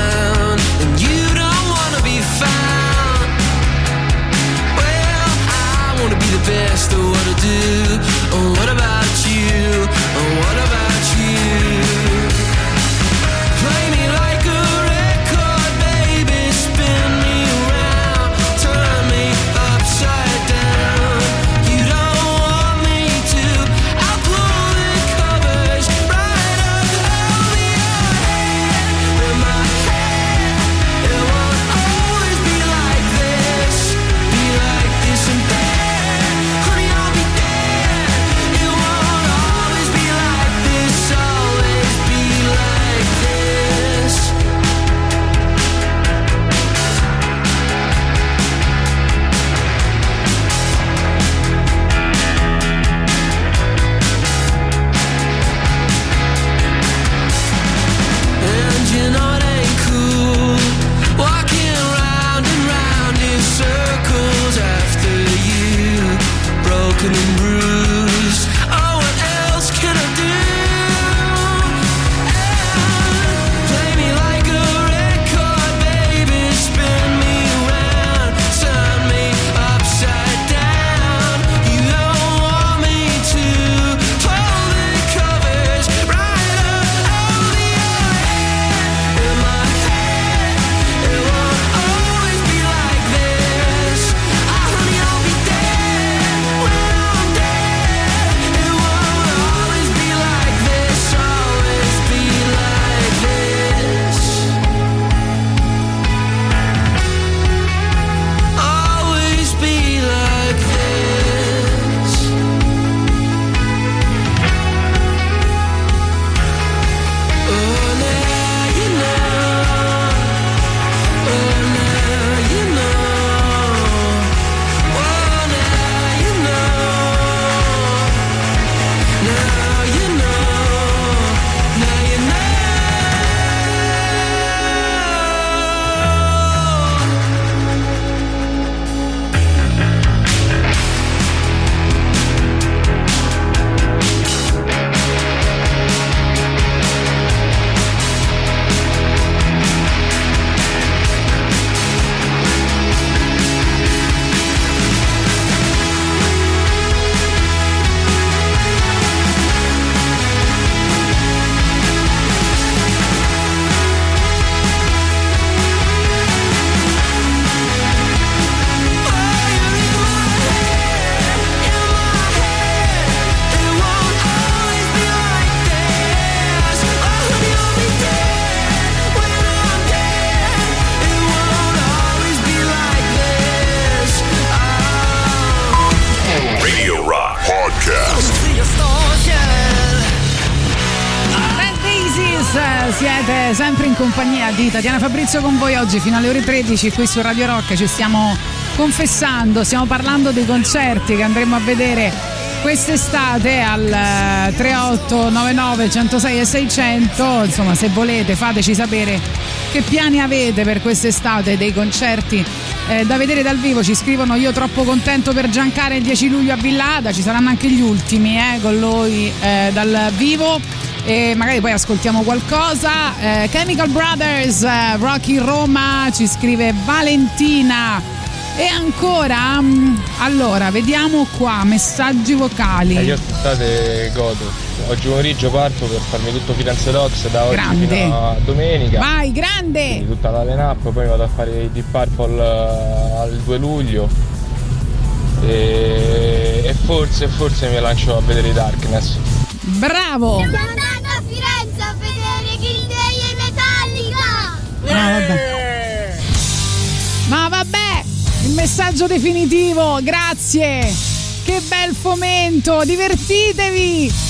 Fabrizio con voi oggi fino alle ore 13 qui su Radio Rock ci stiamo confessando, stiamo parlando dei concerti che andremo a vedere quest'estate al eh, 3899 106 e 600 insomma se volete fateci sapere che piani avete per quest'estate dei concerti eh, da vedere dal vivo. Ci scrivono io troppo contento per Giancare il 10 luglio a Villada ci saranno anche gli ultimi eh, con lui eh, dal vivo e magari poi ascoltiamo qualcosa Eh, Chemical Brothers eh, Rocky Roma ci scrive Valentina e ancora mm, allora vediamo qua messaggi vocali Eh, io aspettate godo. Oggi pomeriggio parto per farmi tutto Firenze Docs da oggi Grande. fino a domenica. vai grande Quindi tutta la line-up, poi vado a fare i Deep Purple eh, al 2 luglio. E, e forse, forse mi lancio a vedere i Darkness. bravo Vabbè. Ma vabbè, il messaggio definitivo, grazie. Che bel fomento, divertitevi.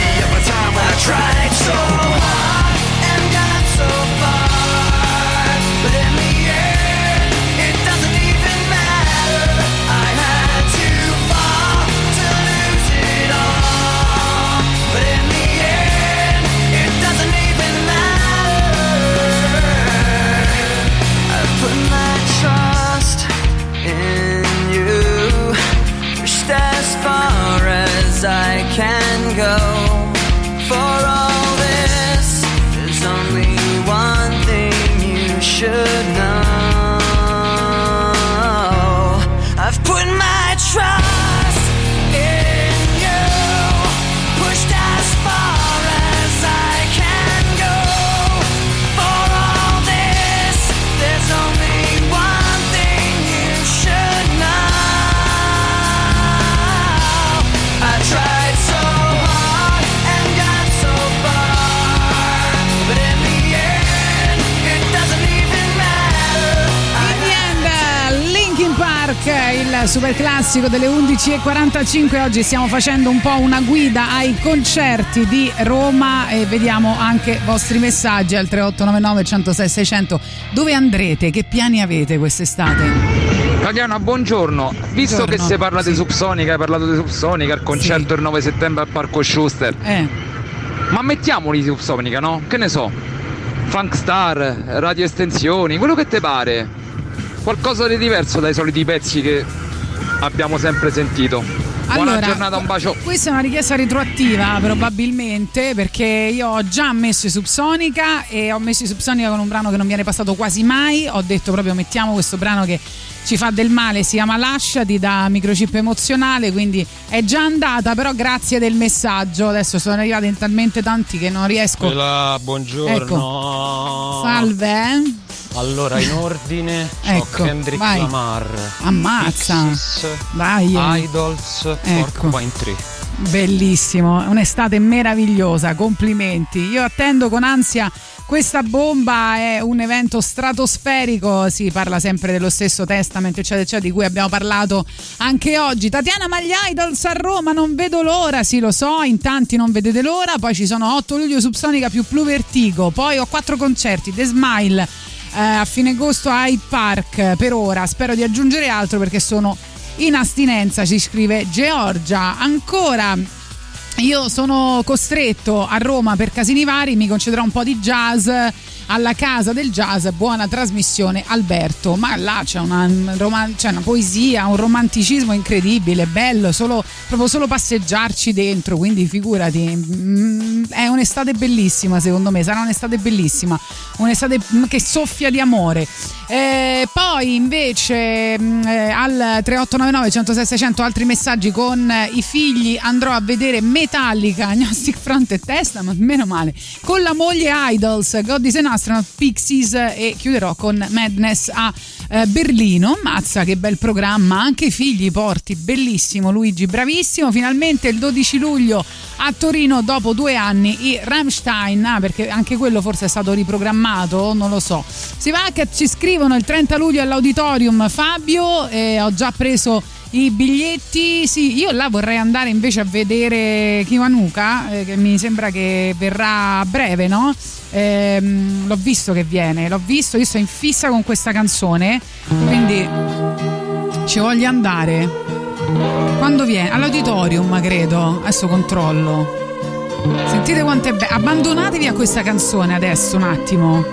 I tried so hard super classico delle 11.45. Oggi stiamo facendo un po' una guida ai concerti di Roma e vediamo anche i vostri messaggi al 3899 106 600. Dove andrete? Che piani avete quest'estate? Tatiana, buongiorno. Visto Buongiorno, che si parla di Subsonica, hai parlato di Subsonica, il concerto il 9 settembre al Parco Schuster. Eh. Ma mettiamoli Subsonica, no? Che ne so? Funk Star, radio estensioni, quello che ti pare. Qualcosa di diverso dai soliti pezzi che abbiamo sempre sentito. Buona Allora, giornata, un bacio. Questa è una richiesta retroattiva probabilmente perché io ho già messo i Subsonica e ho messo i Subsonica con un brano che non viene passato quasi mai. Ho detto proprio mettiamo questo brano che ci fa del male, si chiama Lasciati da microchip emozionale, quindi è già andata, però grazie del messaggio. Adesso sono arrivati in talmente tanti che non riesco. Quella, buongiorno. Ecco. Salve. eh. Allora, in ordine, Ecco, Kendrick vai. Lamar. Ammazza. Pixies, Vai. Idols, Ecco. Porcupine Tree. Bellissimo, un'estate meravigliosa, complimenti. Io attendo con ansia questa bomba, è un evento stratosferico, si parla sempre dello stesso Testament, eccetera, eccetera, di cui abbiamo parlato anche oggi. Tatiana Magli Idols a Roma, non vedo l'ora, sì lo so, in tanti non vedete l'ora, poi ci sono 8 luglio Subsonica più Plu Vertigo, poi ho quattro concerti, The Smile, eh, a fine agosto a Hyde Park per ora, spero di aggiungere altro perché sono in astinenza, ci scrive Georgia. Ancora io sono costretto a Roma per casini vari, mi concederò un po' di jazz alla casa del jazz, buona trasmissione Alberto, ma là c'è una, roman- c'è una poesia, un romanticismo incredibile, bello, solo, proprio solo passeggiarci dentro, quindi figurati, mm, è un'estate bellissima secondo me, sarà un'estate bellissima, un'estate che soffia di amore. Eh, poi invece mh, eh, al 3899 106 600 altri messaggi con eh, i figli. Andrò a vedere Metallica, Agnostic Front e Testament, meno male, con la moglie Idols, God is an Astronaut, Pixies e chiuderò con Madness a eh, Berlino. Mazza che bel programma, anche i figli porti, bellissimo Luigi, bravissimo. Finalmente il 12 luglio a Torino dopo due anni i Rammstein, ah, perché anche quello forse è stato riprogrammato, non lo so. Si va che ci scrivono il 30 luglio all'auditorium Fabio, eh, ho già preso i biglietti. Sì, io là vorrei andare invece a vedere Kiwanuka, eh, che mi sembra che verrà a breve, no? Ehm, l'ho visto che viene, l'ho visto, io sto in fissa con questa canzone, quindi ci voglio andare. Quando viene? All'auditorium, credo. Adesso controllo. Sentite quanto è bella. Abbandonatevi a questa canzone adesso un attimo.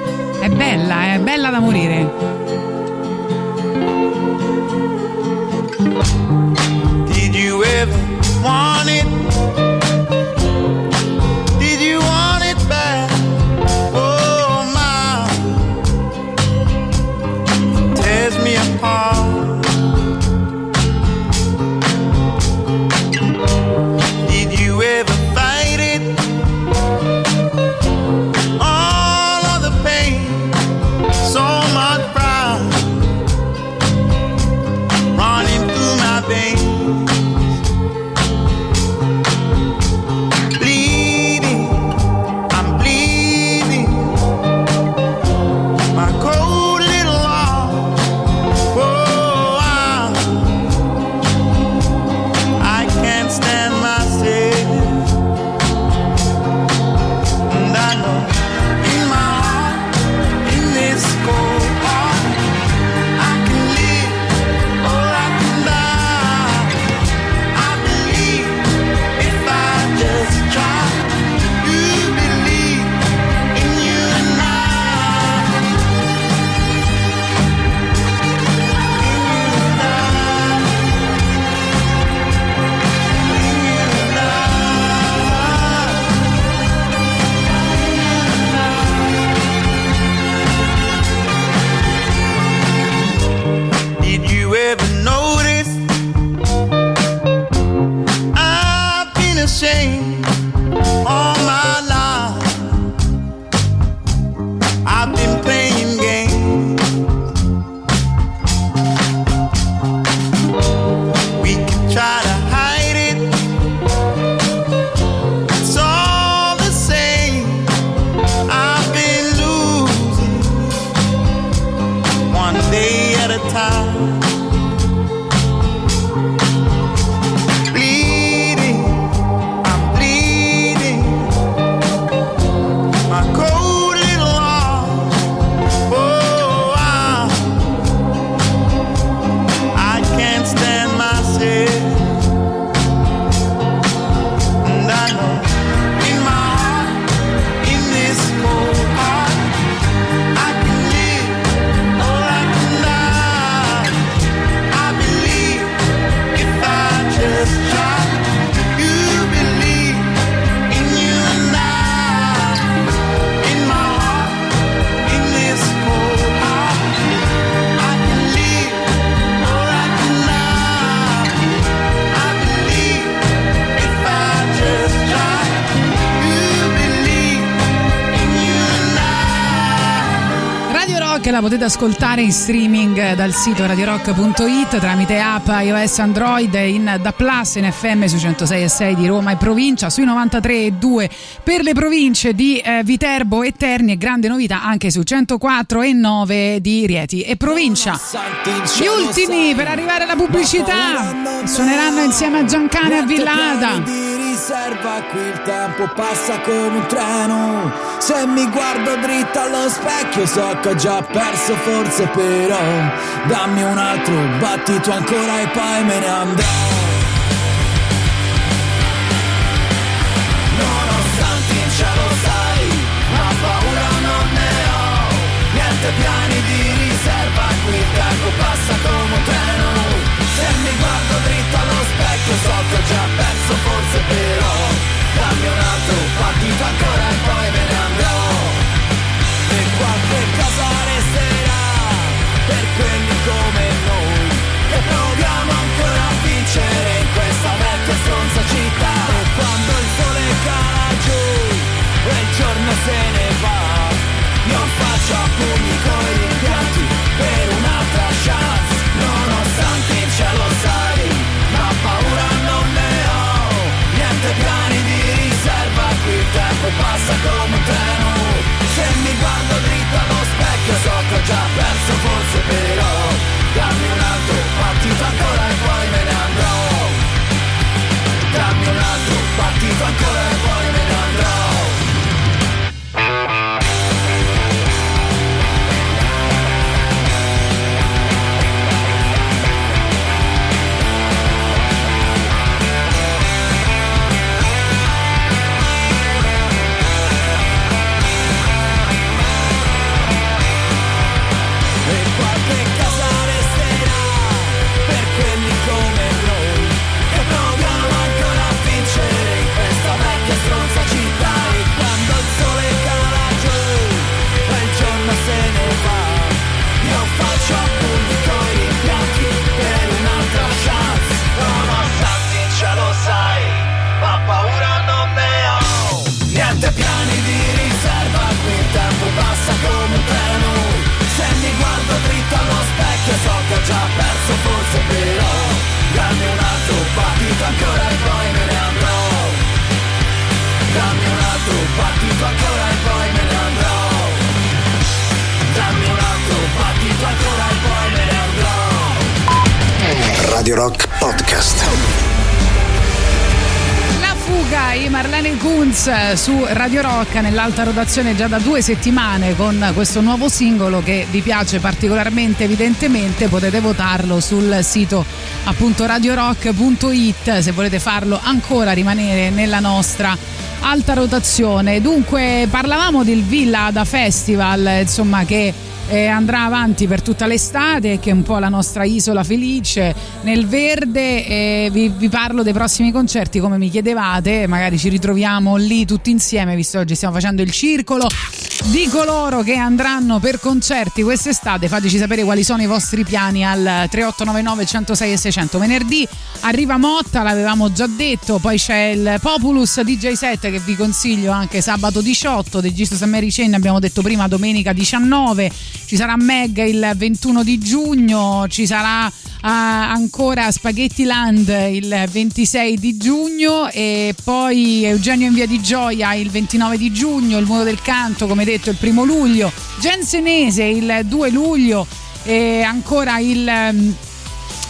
È bella, è bella da morire. Want it? Did you want it back? Oh my, tears me apart. La potete ascoltare in streaming dal sito radiorock.it tramite app iOS Android in Da Plus in FM sui 106 e 6 di Roma e provincia, sui 93 e 2 per le province di eh, Viterbo e Terni e grande novità anche su 104 e 9 di Rieti e provincia. Gli ultimi per arrivare alla pubblicità suoneranno insieme a Giancane a Villada. Di riserva qui il tempo passa come un treno. Se mi guardo dritto allo specchio so che ho già perso forse però Dammi un altro battito ancora e poi me ne andrò. Nonostante in cielo sai Ma paura non ne ho. Niente piani di riserva Qui il tempo passa come un treno. Se mi guardo dritto allo specchio So che ho già passa come un treno. Se mi guardo dritto allo specchio so che ho già perso forse però. Dammi un altro partito ancora e poi me ne andrò. Dammi un altro partito ancora e poi me ne andrò passa come un treno. Se mi guardo dritto allo specchio so che ho già perso forse però. Dammi un altro battito ancora e poi me ne andrò. Dammi un altro battito ancora e poi me ne andrò. Dammi un altro battito ancora e poi me ne andrò. Radio Rock Podcast. Fuga, i Marlene Kunz su Radio Rock nell'alta rotazione già da due settimane con questo nuovo singolo che vi piace particolarmente evidentemente potete votarlo sul sito appunto radiorock.it se volete farlo ancora rimanere nella nostra alta rotazione. Dunque parlavamo del Villa da Festival insomma che eh, andrà avanti per tutta l'estate, che è un po' la nostra isola felice nel verde. E vi, vi parlo dei prossimi concerti come mi chiedevate, magari ci ritroviamo lì tutti insieme, visto che oggi stiamo facendo il circolo. Di coloro che andranno per concerti quest'estate, fateci sapere quali sono i vostri piani al 3899 106 e 600. Venerdì arriva Motta, l'avevamo già detto, poi c'è il Populus DJ set che vi consiglio anche sabato 18, The Jesus and Mary Chain abbiamo detto prima domenica 19, ci sarà Meg il 21 di giugno, ci sarà ancora Spaghetti Land il 26 di giugno e poi Eugenio in via di Gioia il 29 di giugno, il Muro del Canto come detto il primo luglio, Gensenese il 2 luglio e ancora il... um,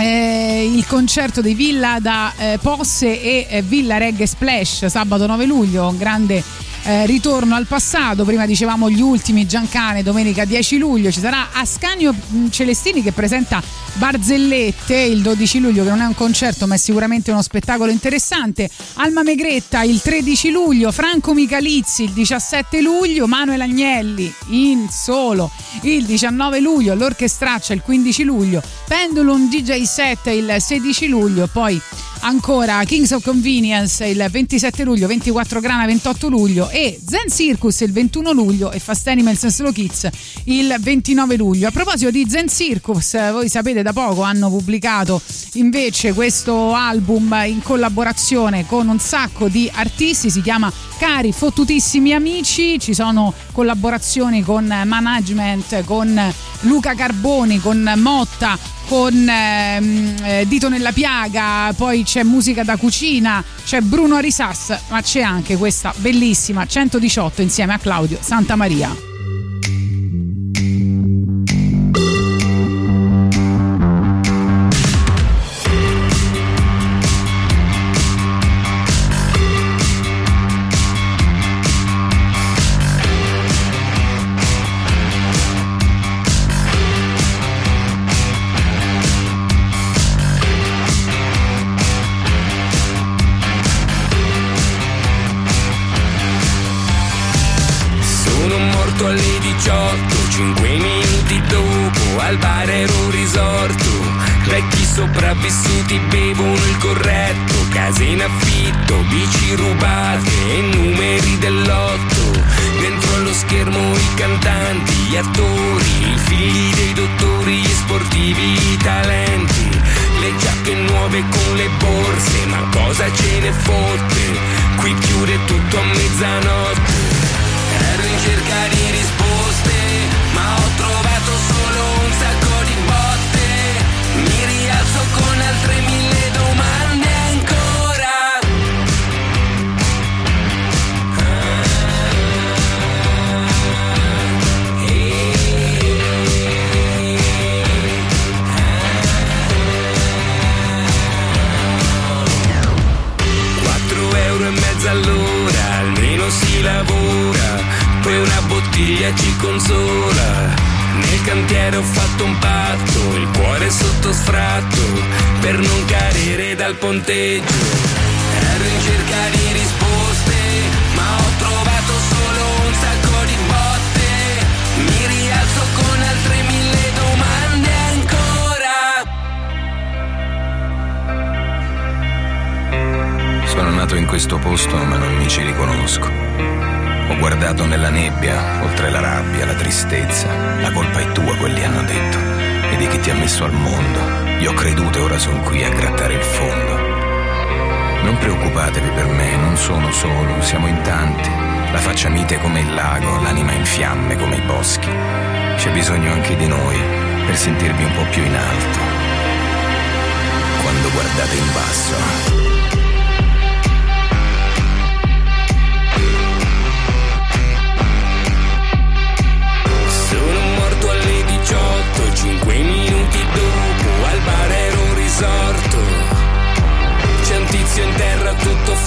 eh, il concerto di Villa da eh, Posse e eh, Villa Reggae Splash sabato 9 luglio, un grande eh, ritorno al passato, prima dicevamo gli ultimi Giancane domenica 10 luglio, ci sarà Ascanio mh, Celestini che presenta Barzellette il 12 luglio che non è un concerto ma è sicuramente uno spettacolo interessante, Alma Megretta il 13 luglio, Franco Michalizzi il 17 luglio, Manuel Agnelli in solo il 19 luglio, l'Orchestraccia il 15 luglio, Pendulum DJ set il 16 luglio, poi ancora Kings of Convenience il 27 luglio, 24 Grana 28 luglio e Zen Circus il 21 luglio e Fast Animals and Slow Kids il 29 luglio. A proposito di Zen Circus, voi sapete da poco hanno pubblicato invece questo album in collaborazione con un sacco di artisti, si chiama Cari fottutissimi amici, ci sono collaborazioni con management, con Luca Carboni, con Motta, con ehm, eh, Dito nella piaga, poi c'è musica da cucina, c'è Bruno Arisas, ma c'è anche questa bellissima 118 insieme a Claudio Santa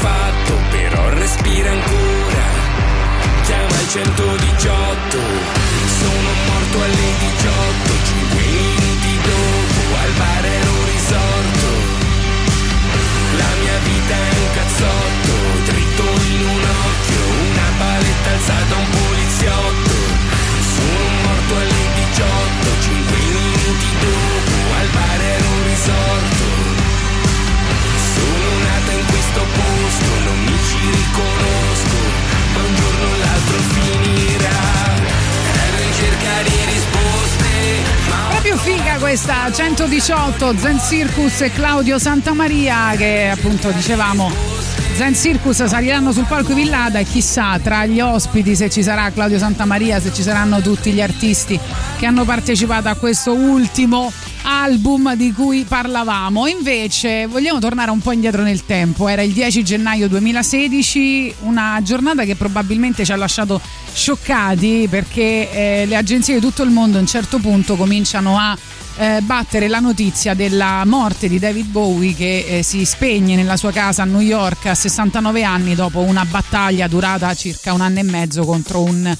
fatto, però respira ancora. Chiama il 118, 118 Zen Circus e Claudio Santamaria che appunto dicevamo Zen Circus saliranno sul palco Villada e chissà tra gli ospiti se ci sarà Claudio Santamaria, se ci saranno tutti gli artisti che hanno partecipato a questo ultimo album di cui parlavamo. Invece vogliamo tornare un po' indietro nel tempo. Era il 10 gennaio 2016, una giornata che probabilmente ci ha lasciato scioccati perché eh, le agenzie di tutto il mondo a un certo punto cominciano a eh, battere la notizia della morte di David Bowie che eh, si spegne nella sua casa a New York a 69 anni dopo una battaglia durata circa un anno e mezzo contro un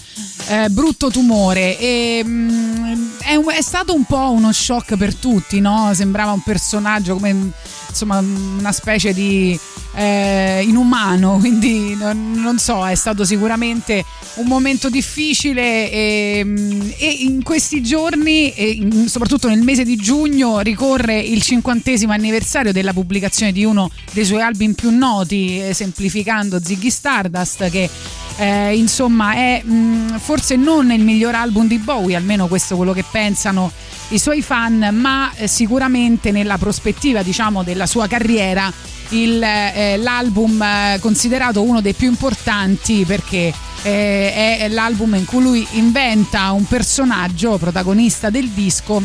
eh, brutto tumore e mh, è, un- è stato un po' uno shock per tutti, no? Sembrava un personaggio come insomma una specie di eh, inumano, quindi non, non so, è stato sicuramente un momento difficile e, mh, e in questi giorni, in- soprattutto nel mese di giugno, ricorre il cinquantesimo anniversario della pubblicazione di uno dei suoi album più noti, esemplificando Ziggy Stardust, che eh, insomma è mh, forse non il miglior album di Bowie, almeno questo è quello che pensano i suoi fan, ma eh, sicuramente nella prospettiva diciamo della sua carriera il, eh, l'album eh, considerato uno dei più importanti perché eh, è l'album in cui lui inventa un personaggio protagonista del disco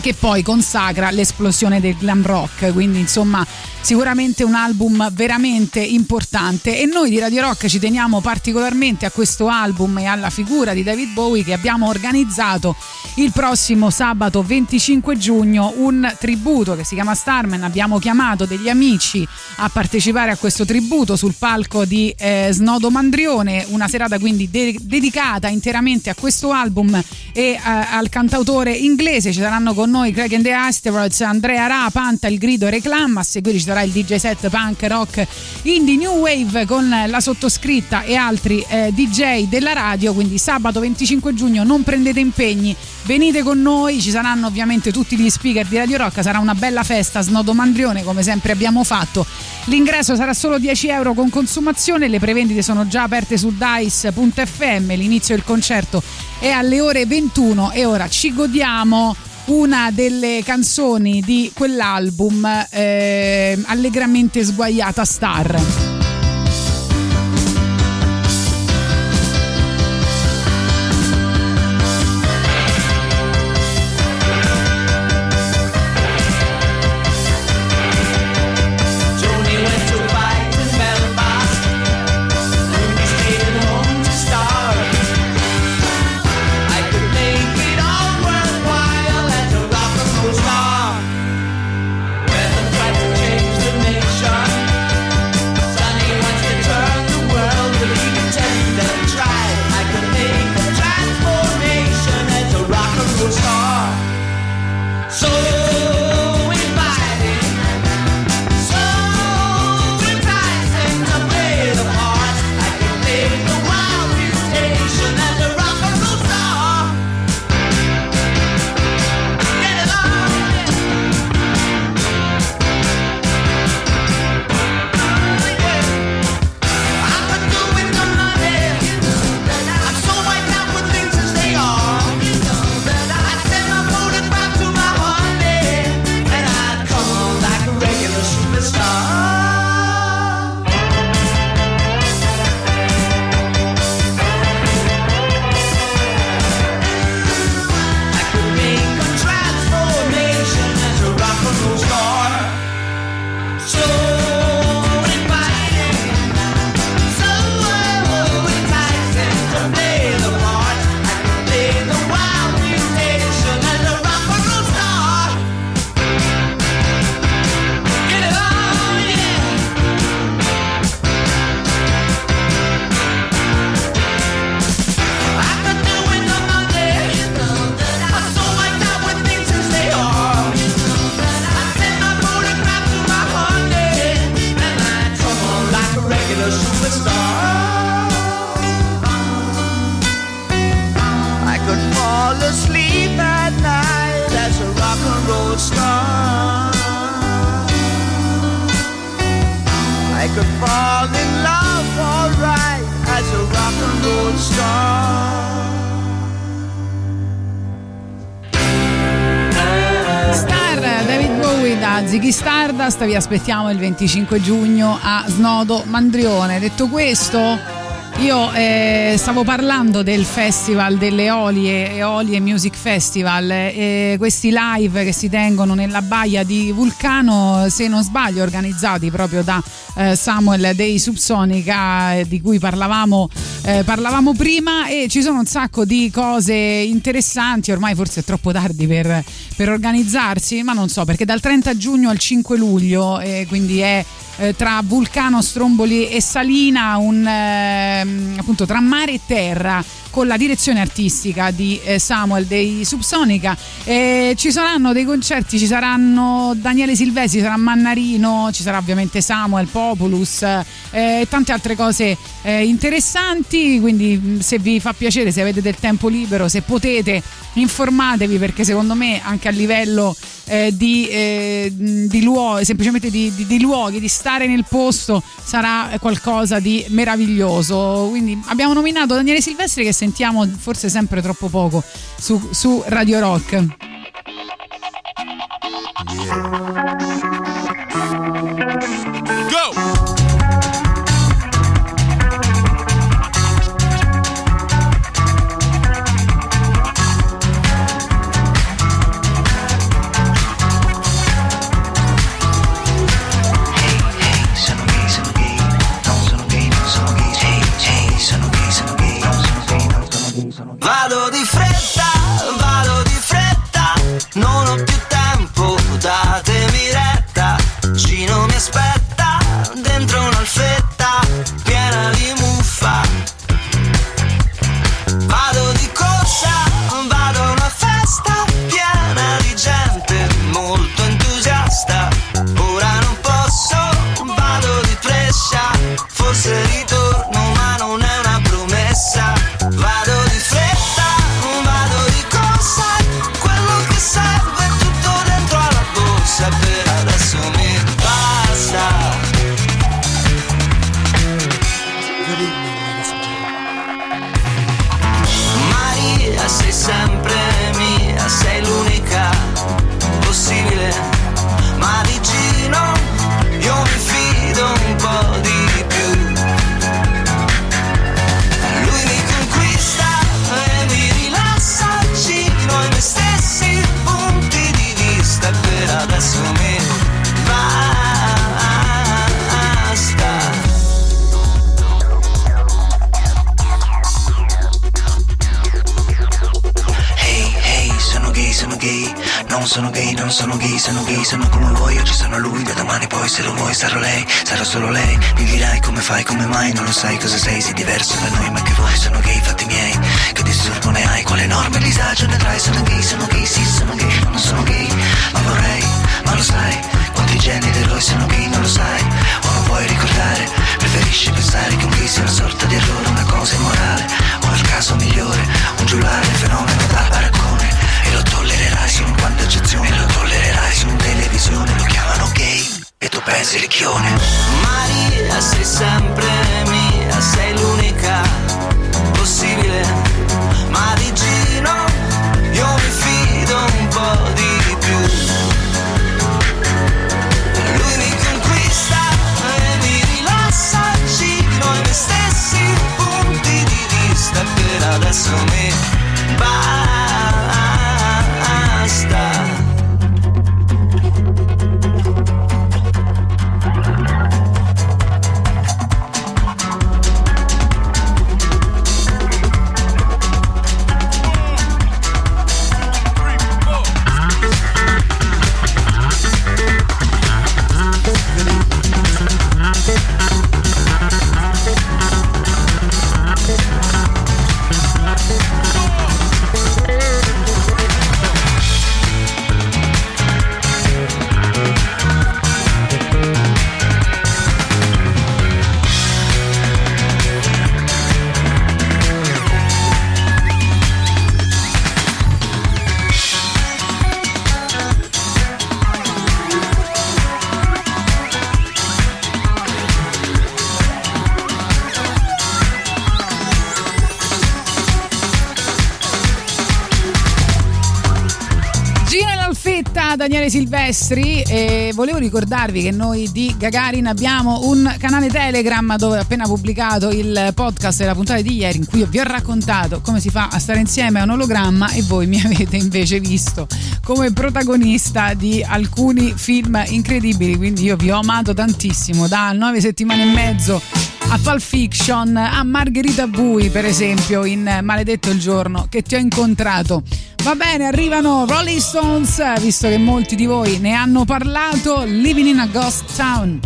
che poi consacra l'esplosione del glam rock, quindi insomma sicuramente un album veramente importante. E noi di Radio Rock ci teniamo particolarmente a questo album e alla figura di David Bowie che abbiamo organizzato il prossimo sabato 25 giugno. Un tributo che si chiama Starman, abbiamo chiamato degli amici a partecipare a questo tributo sul palco di eh, Snodo Mandrione, una serata quindi de- dedicata interamente a questo album e eh, al cantautore inglese, ci saranno con noi Craig and the Asteroids, Andrea Ra, Panta, Il Grido e Reclam, a seguire ci sarà il DJ set punk rock indie new wave con la sottoscritta e altri eh, DJ della radio, quindi sabato 25 giugno non prendete impegni, venite con noi, ci saranno ovviamente tutti gli speaker di Radio Rock, sarà una bella festa, Snodo Mandrione come sempre abbiamo fatto. L'ingresso sarà solo 10 euro con consumazione, le prevendite sono già aperte su dice.fm, l'inizio del concerto è alle ore 21 e ora ci godiamo una delle canzoni di quell'album eh, allegramente sguaiata Star. Stardust, vi aspettiamo il 25 giugno a Snodo Mandrione. Detto questo, io eh, stavo parlando del festival delle Eolie, Eolie Music Festival, eh, questi live che si tengono nella baia di Vulcano, se non sbaglio organizzati proprio da eh, Samuel dei Subsonica eh, di cui parlavamo, eh, parlavamo prima e ci sono un sacco di cose interessanti, ormai forse è troppo tardi per, per organizzarsi, ma non so perché dal 30 giugno al 5 luglio, eh, quindi è eh, tra Vulcano, Stromboli e Salina, un, ehm, appunto tra mare e terra con la direzione artistica di eh, Samuel dei Subsonica. Eh, ci saranno dei concerti, ci saranno Daniele Silvesi, ci sarà Mannarino, ci sarà ovviamente Samuel, Populus eh, e tante altre cose eh, interessanti. Quindi mh, se vi fa piacere, se avete del tempo libero, se potete, informatevi perché secondo me anche a livello eh, di, eh, di luoghi, semplicemente di, di- di luoghi, di stare nel posto sarà qualcosa di meraviglioso. Quindi abbiamo nominato Daniele Silvestri che sentiamo forse sempre troppo poco su, su Radio Rock. Sono non ho sai cosa sei, sei diverso da noi, ma Silvestri e volevo ricordarvi che noi di Gagarin abbiamo un canale Telegram dove ho appena pubblicato il podcast della puntata di ieri in cui vi ho raccontato come si fa a stare insieme a un ologramma e voi mi avete invece visto come protagonista di alcuni film incredibili, quindi io vi ho amato tantissimo da nove settimane e mezzo a Pulp Fiction, a Margherita Bui per esempio in Maledetto il giorno che ti ho incontrato. Va bene, arrivano Rolling Stones, visto che molti di voi ne hanno parlato, Living in a Ghost Town.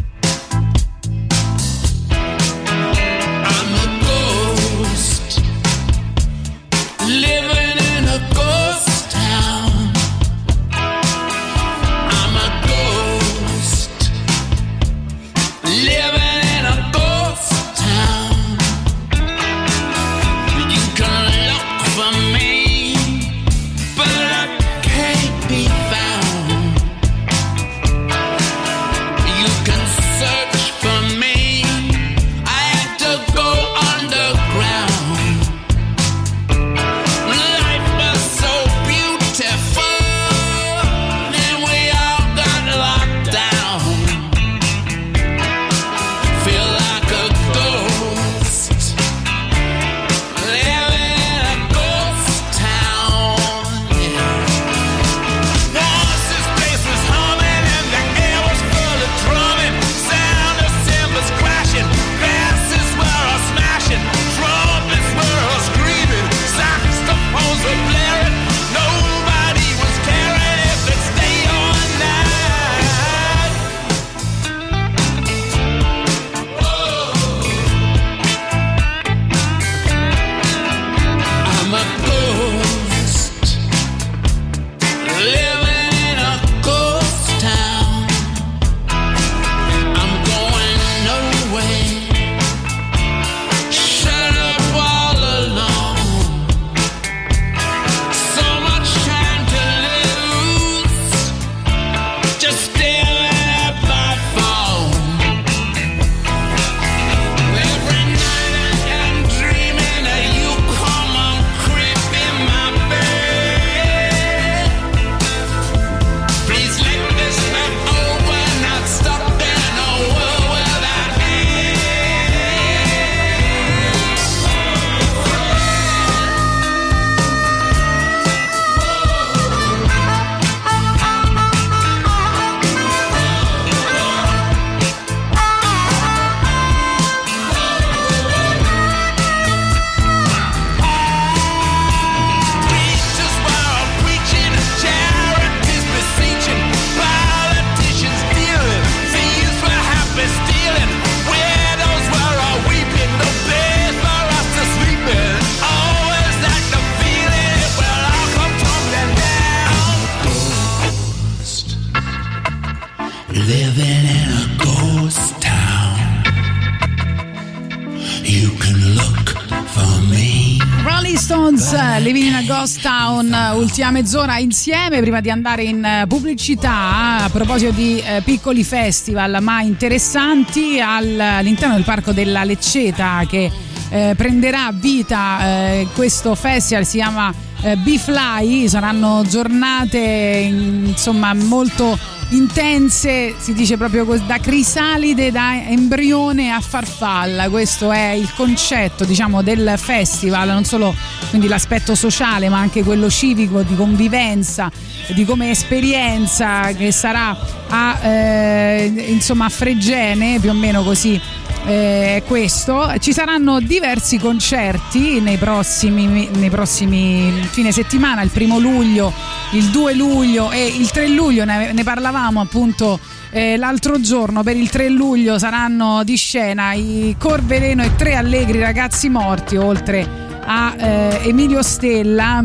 Ultima mezz'ora insieme prima di andare in eh, pubblicità. A proposito di eh, piccoli festival ma interessanti al- all'interno del Parco della Lecceta che eh, prenderà vita eh, questo festival, si chiama eh, B-Fly, saranno giornate insomma molto intense, si dice proprio così, da crisalide, da embrione a farfalla. Questo è il concetto, diciamo, del festival, non solo quindi l'aspetto sociale, ma anche quello civico, di convivenza, di come esperienza che sarà a, eh, insomma, a Fregene, più o meno così eh, questo. Ci saranno diversi concerti nei prossimi, nei prossimi fine settimana, il primo luglio, il 2 luglio e il 3 luglio, ne, ne parlavamo appunto eh, l'altro giorno. Per il 3 luglio saranno di scena i Corveleno e tre allegri ragazzi morti, oltre a eh, Emilio Stella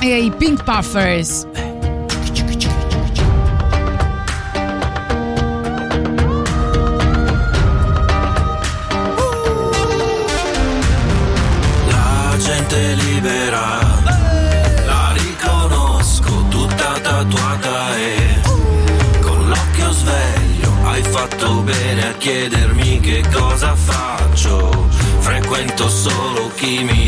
e i Pink Puffers. Chiedermi che cosa faccio. Frequento solo chi mi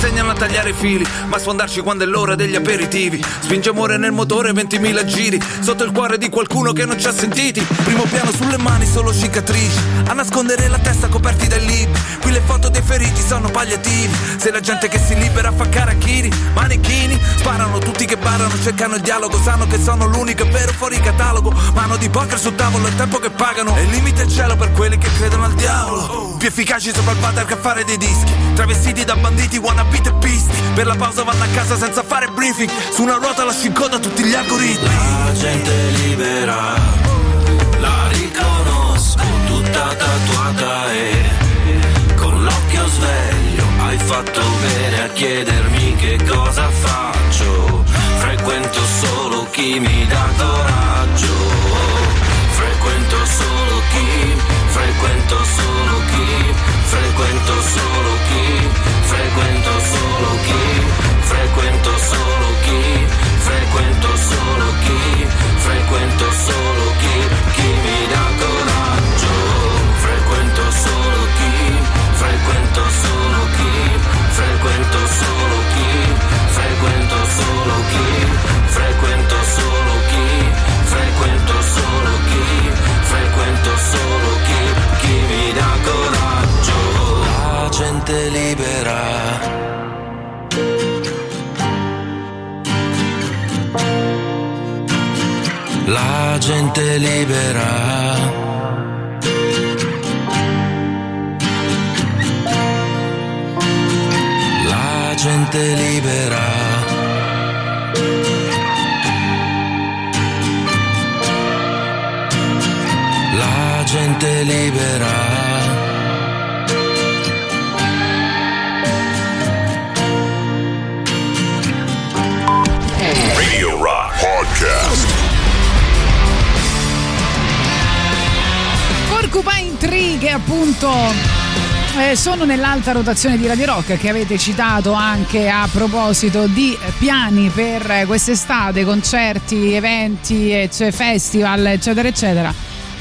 insegnano a tagliare i fili, ma sfondarci quando è l'ora degli aperitivi. Spinge amore nel motore, 20.000 giri, sotto il cuore di qualcuno che non ci ha sentiti. Primo piano sulle mani, solo cicatrici, a nascondere la testa coperti dai libri. Qui le foto dei feriti sono palliativi. Se la gente che si libera fa carachiri, manichini, sparano tutti che barano, cercano il dialogo, sanno che sono l'unico vero fuori catalogo. Mano di poker sul tavolo, il tempo che pagano, e il limite è cielo per quelli che credono al diavolo. Più efficaci sopra il water che fare dei dischi, travestiti da banditi, wannabe e pisti. Per la pausa vanno a casa senza fare briefing, su una ruota lascio in coda tutti gli algoritmi. La gente libera, la riconosco, tutta tatuata e con l'occhio sveglio hai fatto bene a chiedermi che cosa faccio. Frequento solo chi mi dà coraggio. Frequento solo chi, frequento solo chi, frequento solo solo chi, mi dà coraggio. Frequento solo chi, frequento solo chi, frequento solo chi, frequento solo chi, frequento solo chi, mi dà coraggio. La gente libera. La gente libera. La gente libera. La gente libera. Appunto eh, sono nell'alta rotazione di Radio Rock che avete citato anche a proposito di piani per eh, quest'estate, concerti, eventi, festival, eccetera, eccetera.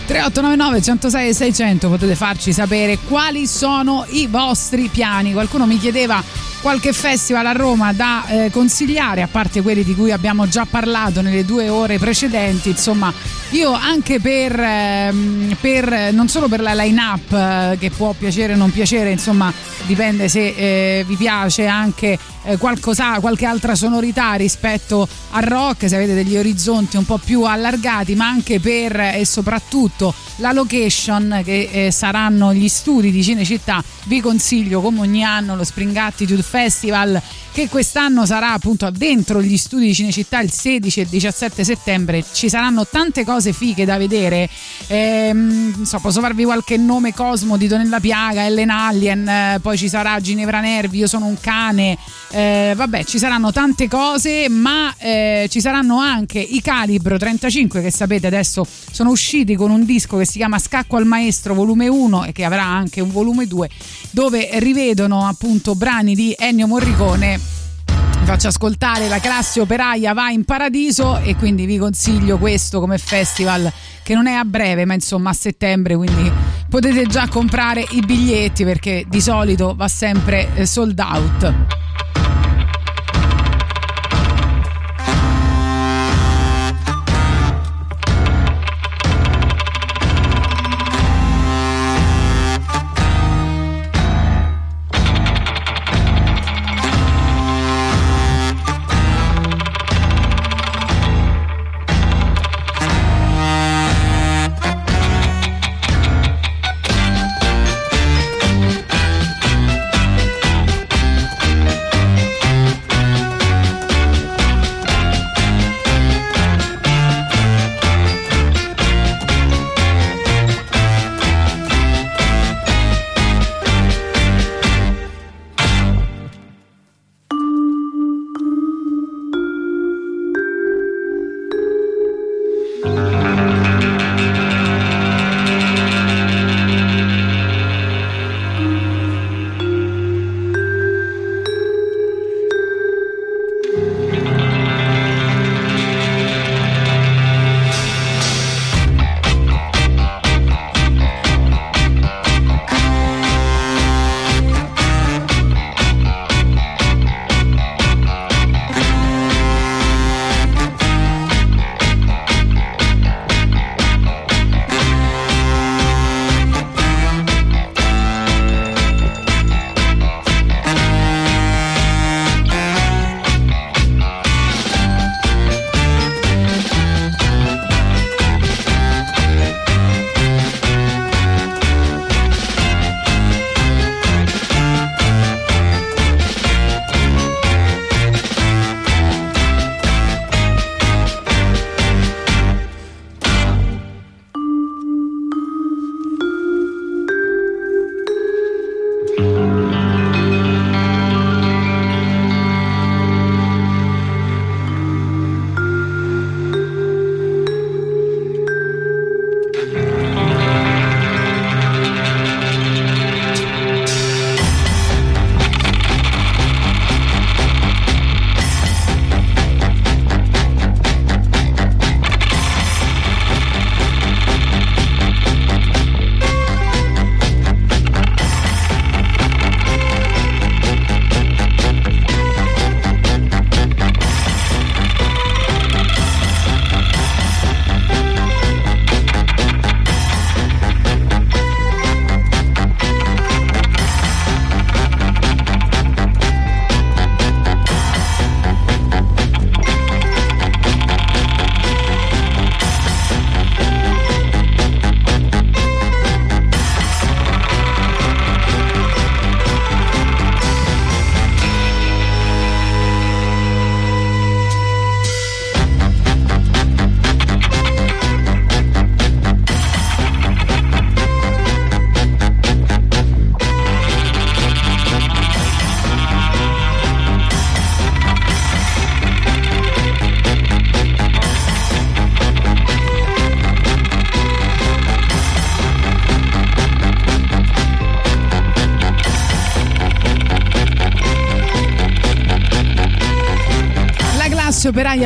3899 106 600 potete farci sapere quali sono i vostri piani. Qualcuno mi chiedeva qualche festival a Roma da eh, consigliare, a parte quelli di cui abbiamo già parlato nelle due ore precedenti. Insomma, io anche per, ehm, per non solo per la line-up eh, che può piacere o non piacere, insomma, dipende se eh, vi piace anche eh, qualcosa, qualche altra sonorità rispetto al rock, se avete degli orizzonti un po' più allargati, ma anche per e soprattutto la location che eh, saranno gli studi di Cinecittà. Vi consiglio come ogni anno lo Spring Attitude Festival che quest'anno sarà appunto dentro gli studi di Cinecittà il 16 e 17 settembre. Ci saranno tante cose fighe da vedere. Ehm, so, posso farvi qualche nome Cosmo di Donella Piaga, Ellen Alien, eh, poi ci sarà Ginevra Nervi, Io sono un cane. Eh, vabbè, ci saranno tante cose, ma eh, ci saranno anche i Calibro 35 che sapete adesso sono usciti con un disco che si chiama Scacco al Maestro volume 1 e che avrà anche un volume 2 dove rivedono appunto brani di Ennio Morricone. Faccio ascoltare la classe operaia va in paradiso e quindi vi consiglio questo come festival che non è a breve ma insomma a settembre quindi potete già comprare i biglietti perché di solito va sempre eh, sold out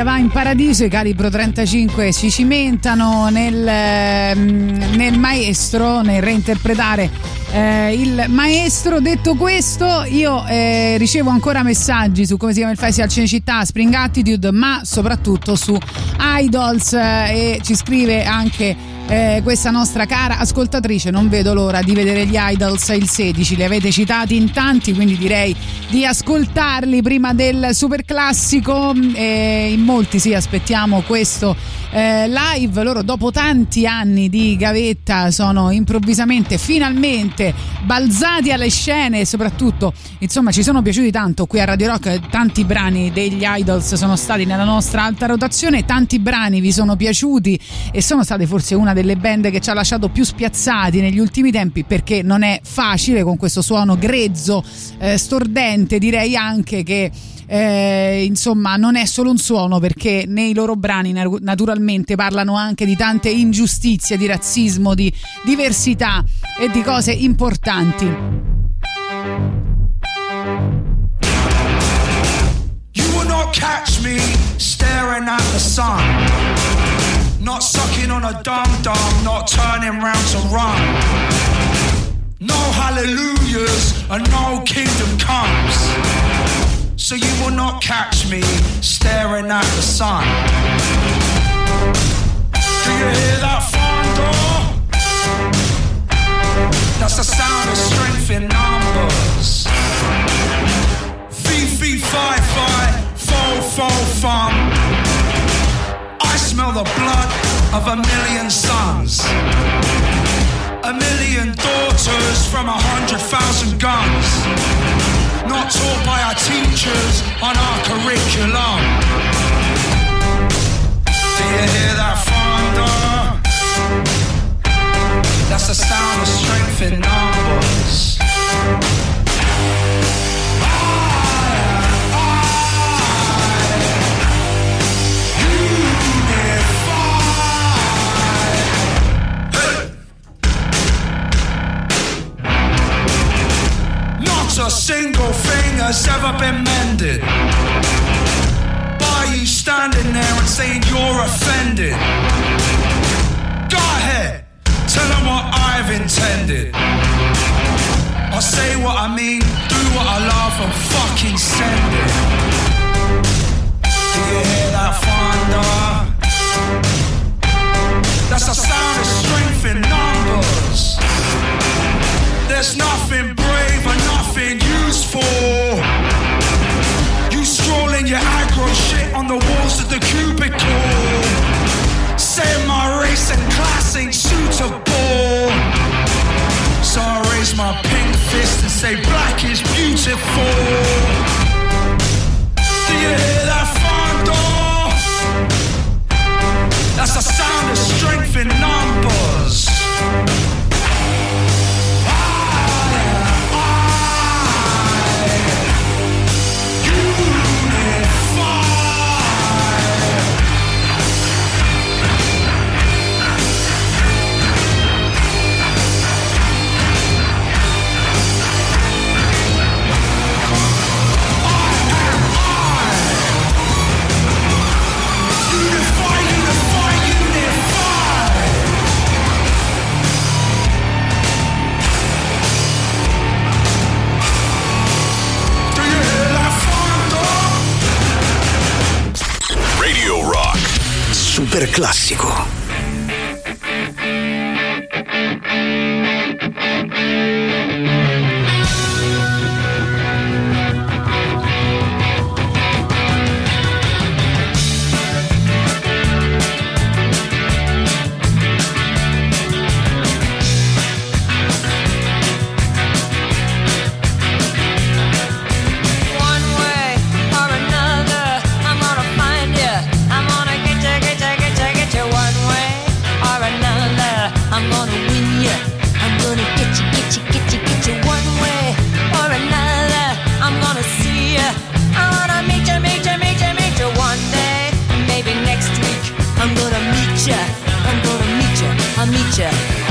va in paradiso, i calibro 35 si cimentano nel, ehm, nel maestro, nel reinterpretare eh, il maestro. Detto questo, io eh, ricevo ancora messaggi su come si chiama il festival Cinecittà, Spring Attitude, ma soprattutto su Idols eh, e ci scrive anche eh, questa nostra cara ascoltatrice. Non vedo l'ora di vedere gli Idols il 16. Li avete citati in tanti, quindi direi di ascoltarli prima del super classico. E in molti sì, aspettiamo questo eh, live. Loro, dopo tanti anni di gavetta, sono improvvisamente, finalmente balzati alle scene e soprattutto, insomma, ci sono piaciuti tanto qui a Radio Rock. Tanti brani degli Idols sono stati nella nostra alta rotazione, tanti brani vi sono piaciuti e sono state forse una delle band che ci ha lasciato più spiazzati negli ultimi tempi perché non è facile con questo suono grezzo, eh, stordente, direi anche che eh, insomma non è solo un suono perché nei loro brani naturalmente parlano anche di tante ingiustizie, di razzismo, di diversità e di cose importanti. You will not catch me staring at the sun. Not sucking on a dum dum, not turning round to run. No hallelujahs and no kingdom comes. So you will not catch me staring at the sun. Do you hear that thunder? That's the sound of strength in numbers. Fee, fee, fi, fi, fo, fo, fum. I smell the blood of a million sons. A million daughters from a hundred thousand guns. Not taught by our teachers on our curriculum. Do you hear that thunder? That's the sound of strength in numbers. Not a single thing has ever been mended by you standing there and saying you're offended. Tell them what I've intended. I say what I mean, do what I love, and fucking send it. Do you hear that thunder? That's the sound of strength in numbers. There's nothing brave and nothing useful. You scrolling your aggro shit on the walls of the cubicle. Saying my race and class ain't suitable. So I raise my pink fist and say black is beautiful. Do you hear that thunder? That's the sound of strength in numbers. Super meet you.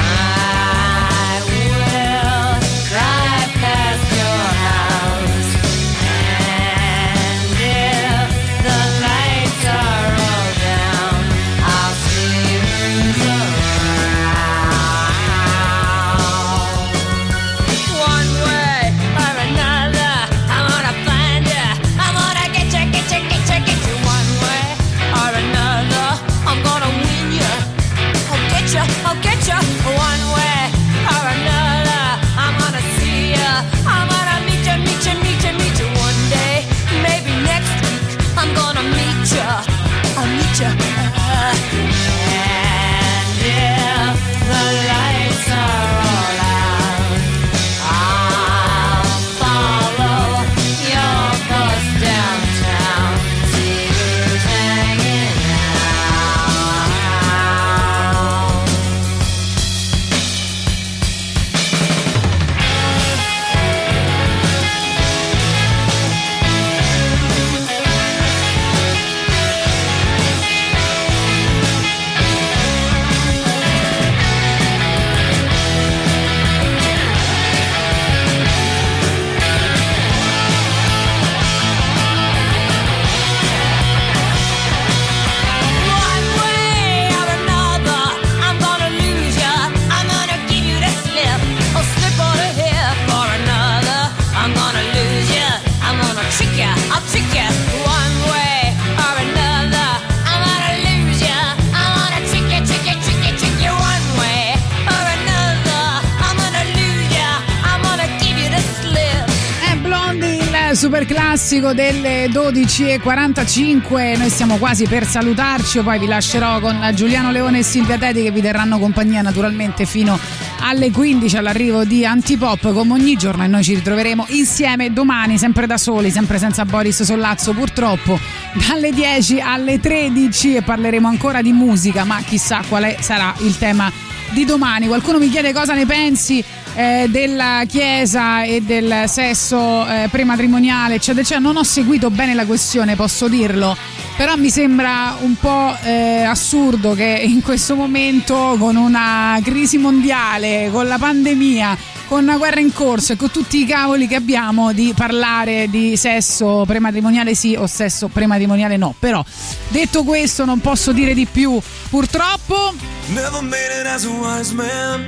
Delle 12.45. Noi stiamo quasi per salutarci. Poi vi lascerò con Giuliano Leone e Silvia Teti che vi terranno compagnia naturalmente fino alle 15 all'arrivo di Antipop come ogni giorno. E noi ci ritroveremo insieme domani, sempre da soli, sempre senza Boris Sollazzo, purtroppo, dalle 10 alle 13 e parleremo ancora di musica. Ma chissà quale sarà il tema di domani. Qualcuno mi chiede cosa ne pensi eh, della Chiesa e del sesso eh, prematrimoniale, eccetera, eccetera. Non ho seguito bene la questione, posso dirlo. Però mi sembra un po' eh, assurdo che in questo momento, con una crisi mondiale, con la pandemia, con una guerra in corso e con tutti i cavoli che abbiamo, di parlare di sesso prematrimoniale sì o sesso prematrimoniale no. Però detto questo, non posso dire di più. Purtroppo.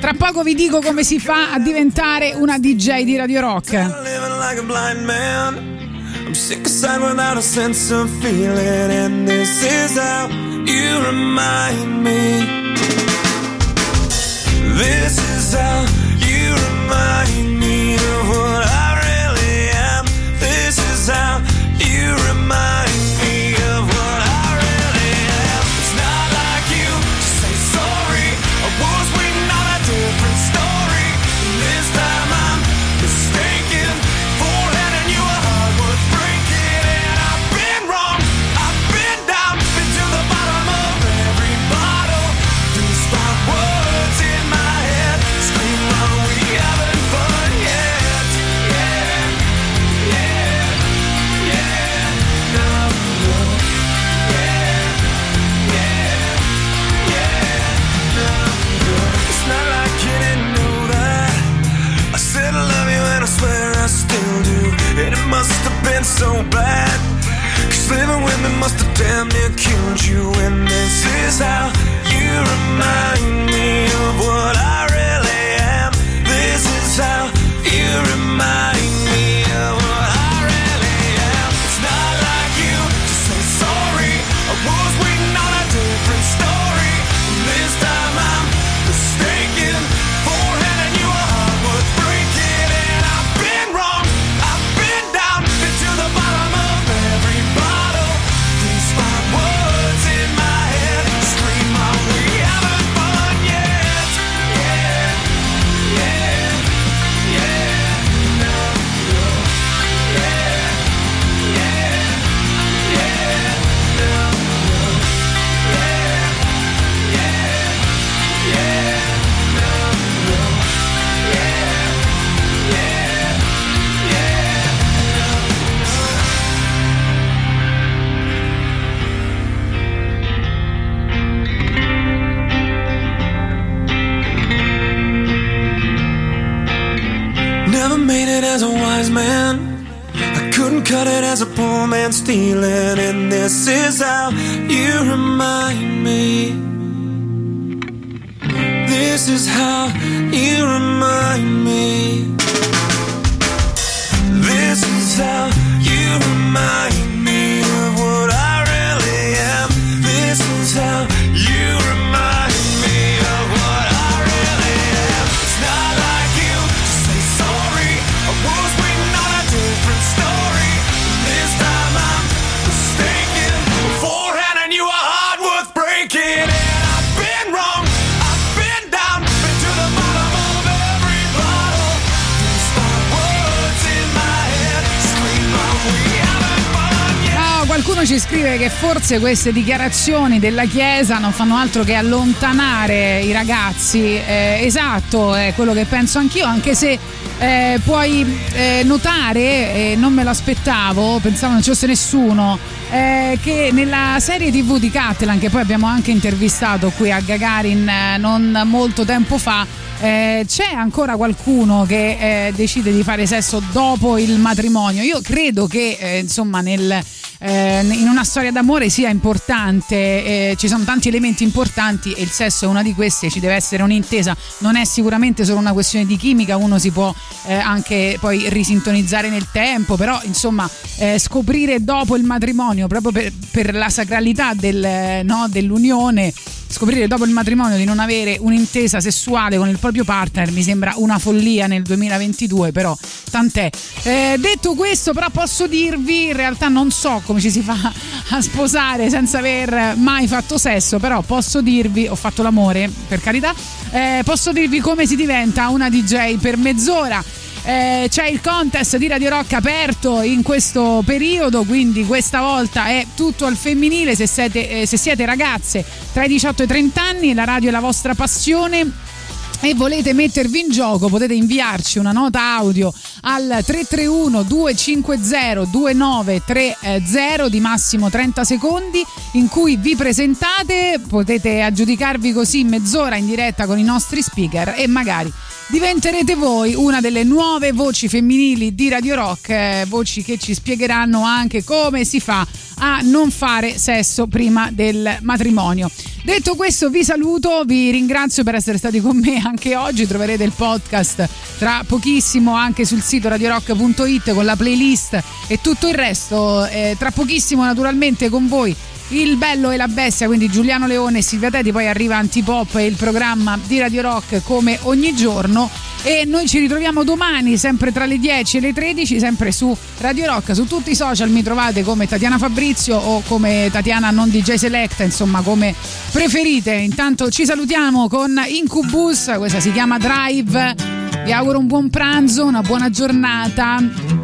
Tra poco vi dico come si fa a diventare una DJ di Radio Rock. I'm sick aside without a sense of feeling, and this is how you remind me. This is how you remind me of Cause living with me must have damn near killed you. And this is how you remind me of what I forse queste dichiarazioni della Chiesa non fanno altro che allontanare i ragazzi. Eh, esatto, è quello che penso anch'io, anche se eh, puoi eh, notare, non me lo aspettavo, pensavo non ci fosse nessuno, eh, che nella serie tv di Catalan, che poi abbiamo anche intervistato qui a Gagarin eh, non molto tempo fa, eh, c'è ancora qualcuno che eh, decide di fare sesso dopo il matrimonio. Io credo che eh, insomma nel, eh, in una storia d'amore sia importante, eh, ci sono tanti elementi importanti e il sesso è una di questi, ci deve essere un'intesa, non è sicuramente solo una questione di chimica, uno si può eh, anche poi risintonizzare nel tempo, però insomma eh, scoprire dopo il matrimonio, proprio per, per la sacralità del, no, dell'unione, scoprire dopo il matrimonio di non avere un'intesa sessuale con il proprio partner mi sembra una follia nel 2022, però tant'è. Eh, detto questo, però posso dirvi, in realtà non so come ci si fa a sposare senza aver mai fatto sesso, però posso dirvi, ho fatto l'amore, per carità, eh, posso dirvi come si diventa una DJ per mezz'ora. Eh, c'è il contest di Radio Rock aperto in questo periodo, quindi questa volta è tutto al femminile. Se siete, eh, se siete ragazze tra i 18 e i 30 anni, la radio è la vostra passione e volete mettervi in gioco potete inviarci una nota audio al 331 250 2930 di massimo 30 secondi in cui vi presentate potete aggiudicarvi così mezz'ora in diretta con i nostri speaker e magari diventerete voi una delle nuove voci femminili di Radio Rock, eh, voci che ci spiegheranno anche come si fa a non fare sesso prima del matrimonio. Detto questo vi saluto, vi ringrazio per essere stati con me anche oggi, troverete il podcast tra pochissimo anche sul sito radiorock.it con la playlist e tutto il resto, eh, tra pochissimo naturalmente con voi il bello e la bestia, quindi Giuliano Leone e Silvia Teti, poi arriva Antipop e il programma di Radio Rock come ogni giorno e noi ci ritroviamo domani sempre tra le 10 e le 13 sempre su Radio Rock, su tutti i social mi trovate come Tatiana Fabrizio o come Tatiana non DJ Selecta, insomma come preferite. Intanto ci salutiamo con Incubus, questa si chiama Drive. Vi auguro un buon pranzo, una buona giornata.